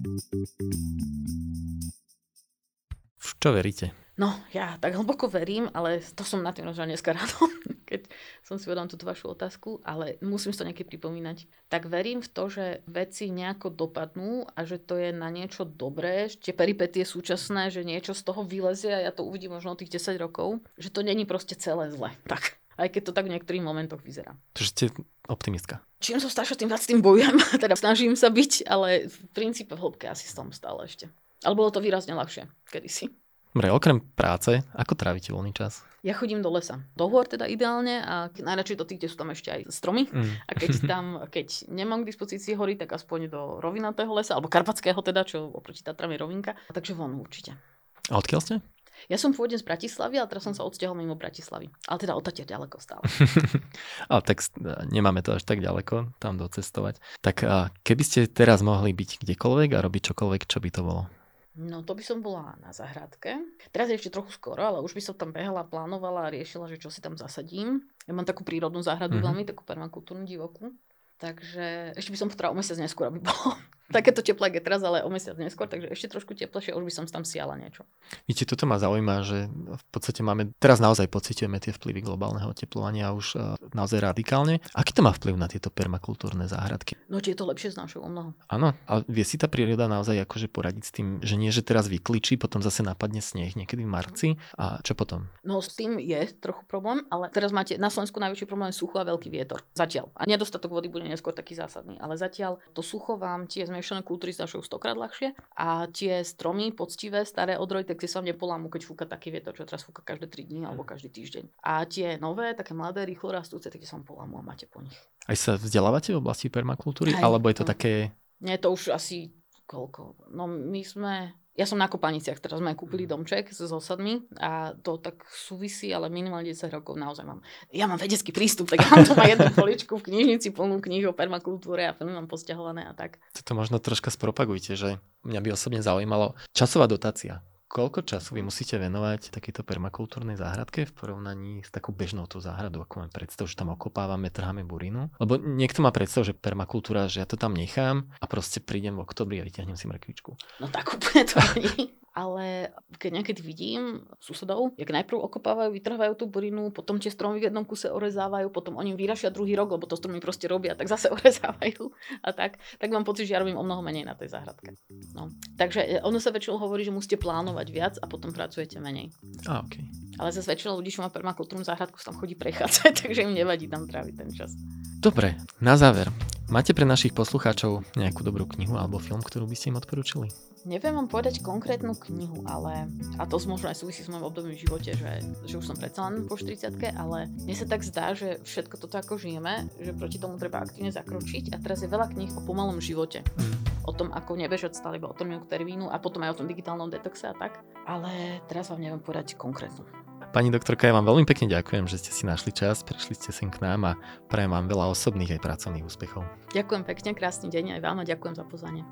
Čo veríte? No, ja tak hlboko verím, ale to som na tým rozhodol dneska ráno, keď som si vedel túto vašu otázku, ale musím si to niekedy pripomínať. Tak verím v to, že veci nejako dopadnú a že to je na niečo dobré, tie peripetie súčasné, že niečo z toho vylezie a ja to uvidím možno tých 10 rokov, že to není proste celé zle. Tak, aj keď to tak v niektorých momentoch vyzerá. Takže ste optimistka. Čím som staršia, tým viac tým bojujem. teda snažím sa byť, ale v princípe v hĺbke asi som stále ešte. Ale bolo to výrazne ľahšie kedysi. Dobre, okrem práce, ako trávite voľný čas? Ja chodím do lesa. Do hôr teda ideálne a najradšej do tých, kde sú tam ešte aj stromy. Mm. A keď tam, keď nemám k dispozícii hory, tak aspoň do rovinatého lesa, alebo karpatského teda, čo oproti Tatram je rovinka. Takže von určite. A odkiaľ ste? Ja som pôvodne z Bratislavy, ale teraz som sa odsťahol mimo Bratislavy. Ale teda odtiaľ ďaleko stále. ale tak nemáme to až tak ďaleko tam docestovať. Tak keby ste teraz mohli byť kdekoľvek a robiť čokoľvek, čo by to bolo? No to by som bola na zahradke. Teraz je ešte trochu skoro, ale už by som tam behala, plánovala a riešila, že čo si tam zasadím. Ja mám takú prírodnú záhradu mm-hmm. veľmi, takú permakultúrnu divokú. Takže ešte by som potrebovala o mesiac neskôr, aby bolo takéto teplé je teraz, ale o mesiac neskôr, takže ešte trošku teplejšie, už by som tam siala niečo. Viete, toto ma zaujíma, že v podstate máme, teraz naozaj pocitujeme tie vplyvy globálneho oteplovania už uh, naozaj radikálne. Aký to má vplyv na tieto permakultúrne záhradky? No, či je to lepšie z našho o mnoho. Áno, ale vie si tá príroda naozaj akože poradiť s tým, že nie, že teraz vykličí, potom zase napadne sneh niekedy v marci a čo potom? No, s tým je trochu problém, ale teraz máte na Slovensku najväčší problém je sucho a veľký vietor. Zatiaľ. A nedostatok vody bude neskôr taký zásadný, ale zatiaľ to sucho vám tie zmiešané kultúry znašajú stokrát ľahšie a tie stromy poctivé, staré odroj, tak tie sa nepolámu, keď fúka taký vietor, čo teraz fúka každé 3 dní alebo každý týždeň. A tie nové, také mladé, rýchlo rastúce, tak sa vám polámu a máte po nich. Aj sa vzdelávate v oblasti permakultúry, Aj, alebo je to také... Nie, to už asi koľko. No my sme ja som na Kopaniciach, teraz sme kúpili mhm. domček s osadmi a to tak súvisí, ale minimálne 10 rokov naozaj mám. Ja mám vedecký prístup, tak ja mám tu ma jednu poličku v knižnici plnú kníh o permakultúre a filmy mám posťahované a tak. To možno troška spropagujte, že mňa by osobne zaujímalo časová dotácia koľko času vy musíte venovať takéto permakultúrnej záhradke v porovnaní s takou bežnou tú záhradu, ako mám predstav, že tam okopávame, trháme burinu? Lebo niekto má predstav, že permakultúra, že ja to tam nechám a proste prídem v oktobri a vyťahnem si mrkvičku. No tak úplne to nie. ale keď niekedy vidím susedov, jak najprv okopávajú, vytrhávajú tú burinu, potom tie stromy v jednom kuse orezávajú, potom oni vyrašia druhý rok, lebo to stromy proste robia, tak zase orezávajú a tak, tak mám pocit, že ja robím o mnoho menej na tej záhradke. No. Takže e, ono sa väčšinou hovorí, že musíte plánovať viac a potom pracujete menej. A, okay. Ale zase väčšina ľudí, čo má permakultúrnu záhradku, sa tam chodí prechádzať, takže im nevadí tam tráviť ten čas. Dobre, na záver. Máte pre našich poslucháčov nejakú dobrú knihu alebo film, ktorú by ste im odporúčili? Neviem vám povedať konkrétnu knihu, ale a to možno aj súvisí s môjim obdobím v živote, že, že už som predsa len po 40 ale mne sa tak zdá, že všetko toto ako žijeme, že proti tomu treba aktívne zakročiť a teraz je veľa kníh o pomalom živote. Mm. O tom, ako nebežať stále iba o tom termínu a potom aj o tom digitálnom detoxe a tak. Ale teraz vám neviem povedať konkrétnu. Pani doktorka, ja vám veľmi pekne ďakujem, že ste si našli čas, prišli ste sem k nám a prajem vám veľa osobných aj pracovných úspechov. Ďakujem pekne, krásny deň aj vám a ďakujem za pozvanie.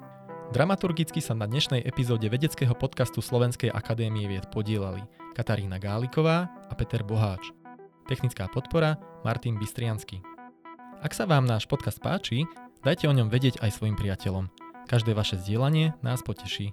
Dramaturgicky sa na dnešnej epizóde vedeckého podcastu Slovenskej akadémie vied podielali Katarína Gáliková a Peter Boháč. Technická podpora Martin Bystriansky. Ak sa vám náš podcast páči, dajte o ňom vedieť aj svojim priateľom. Každé vaše zdieľanie nás poteší.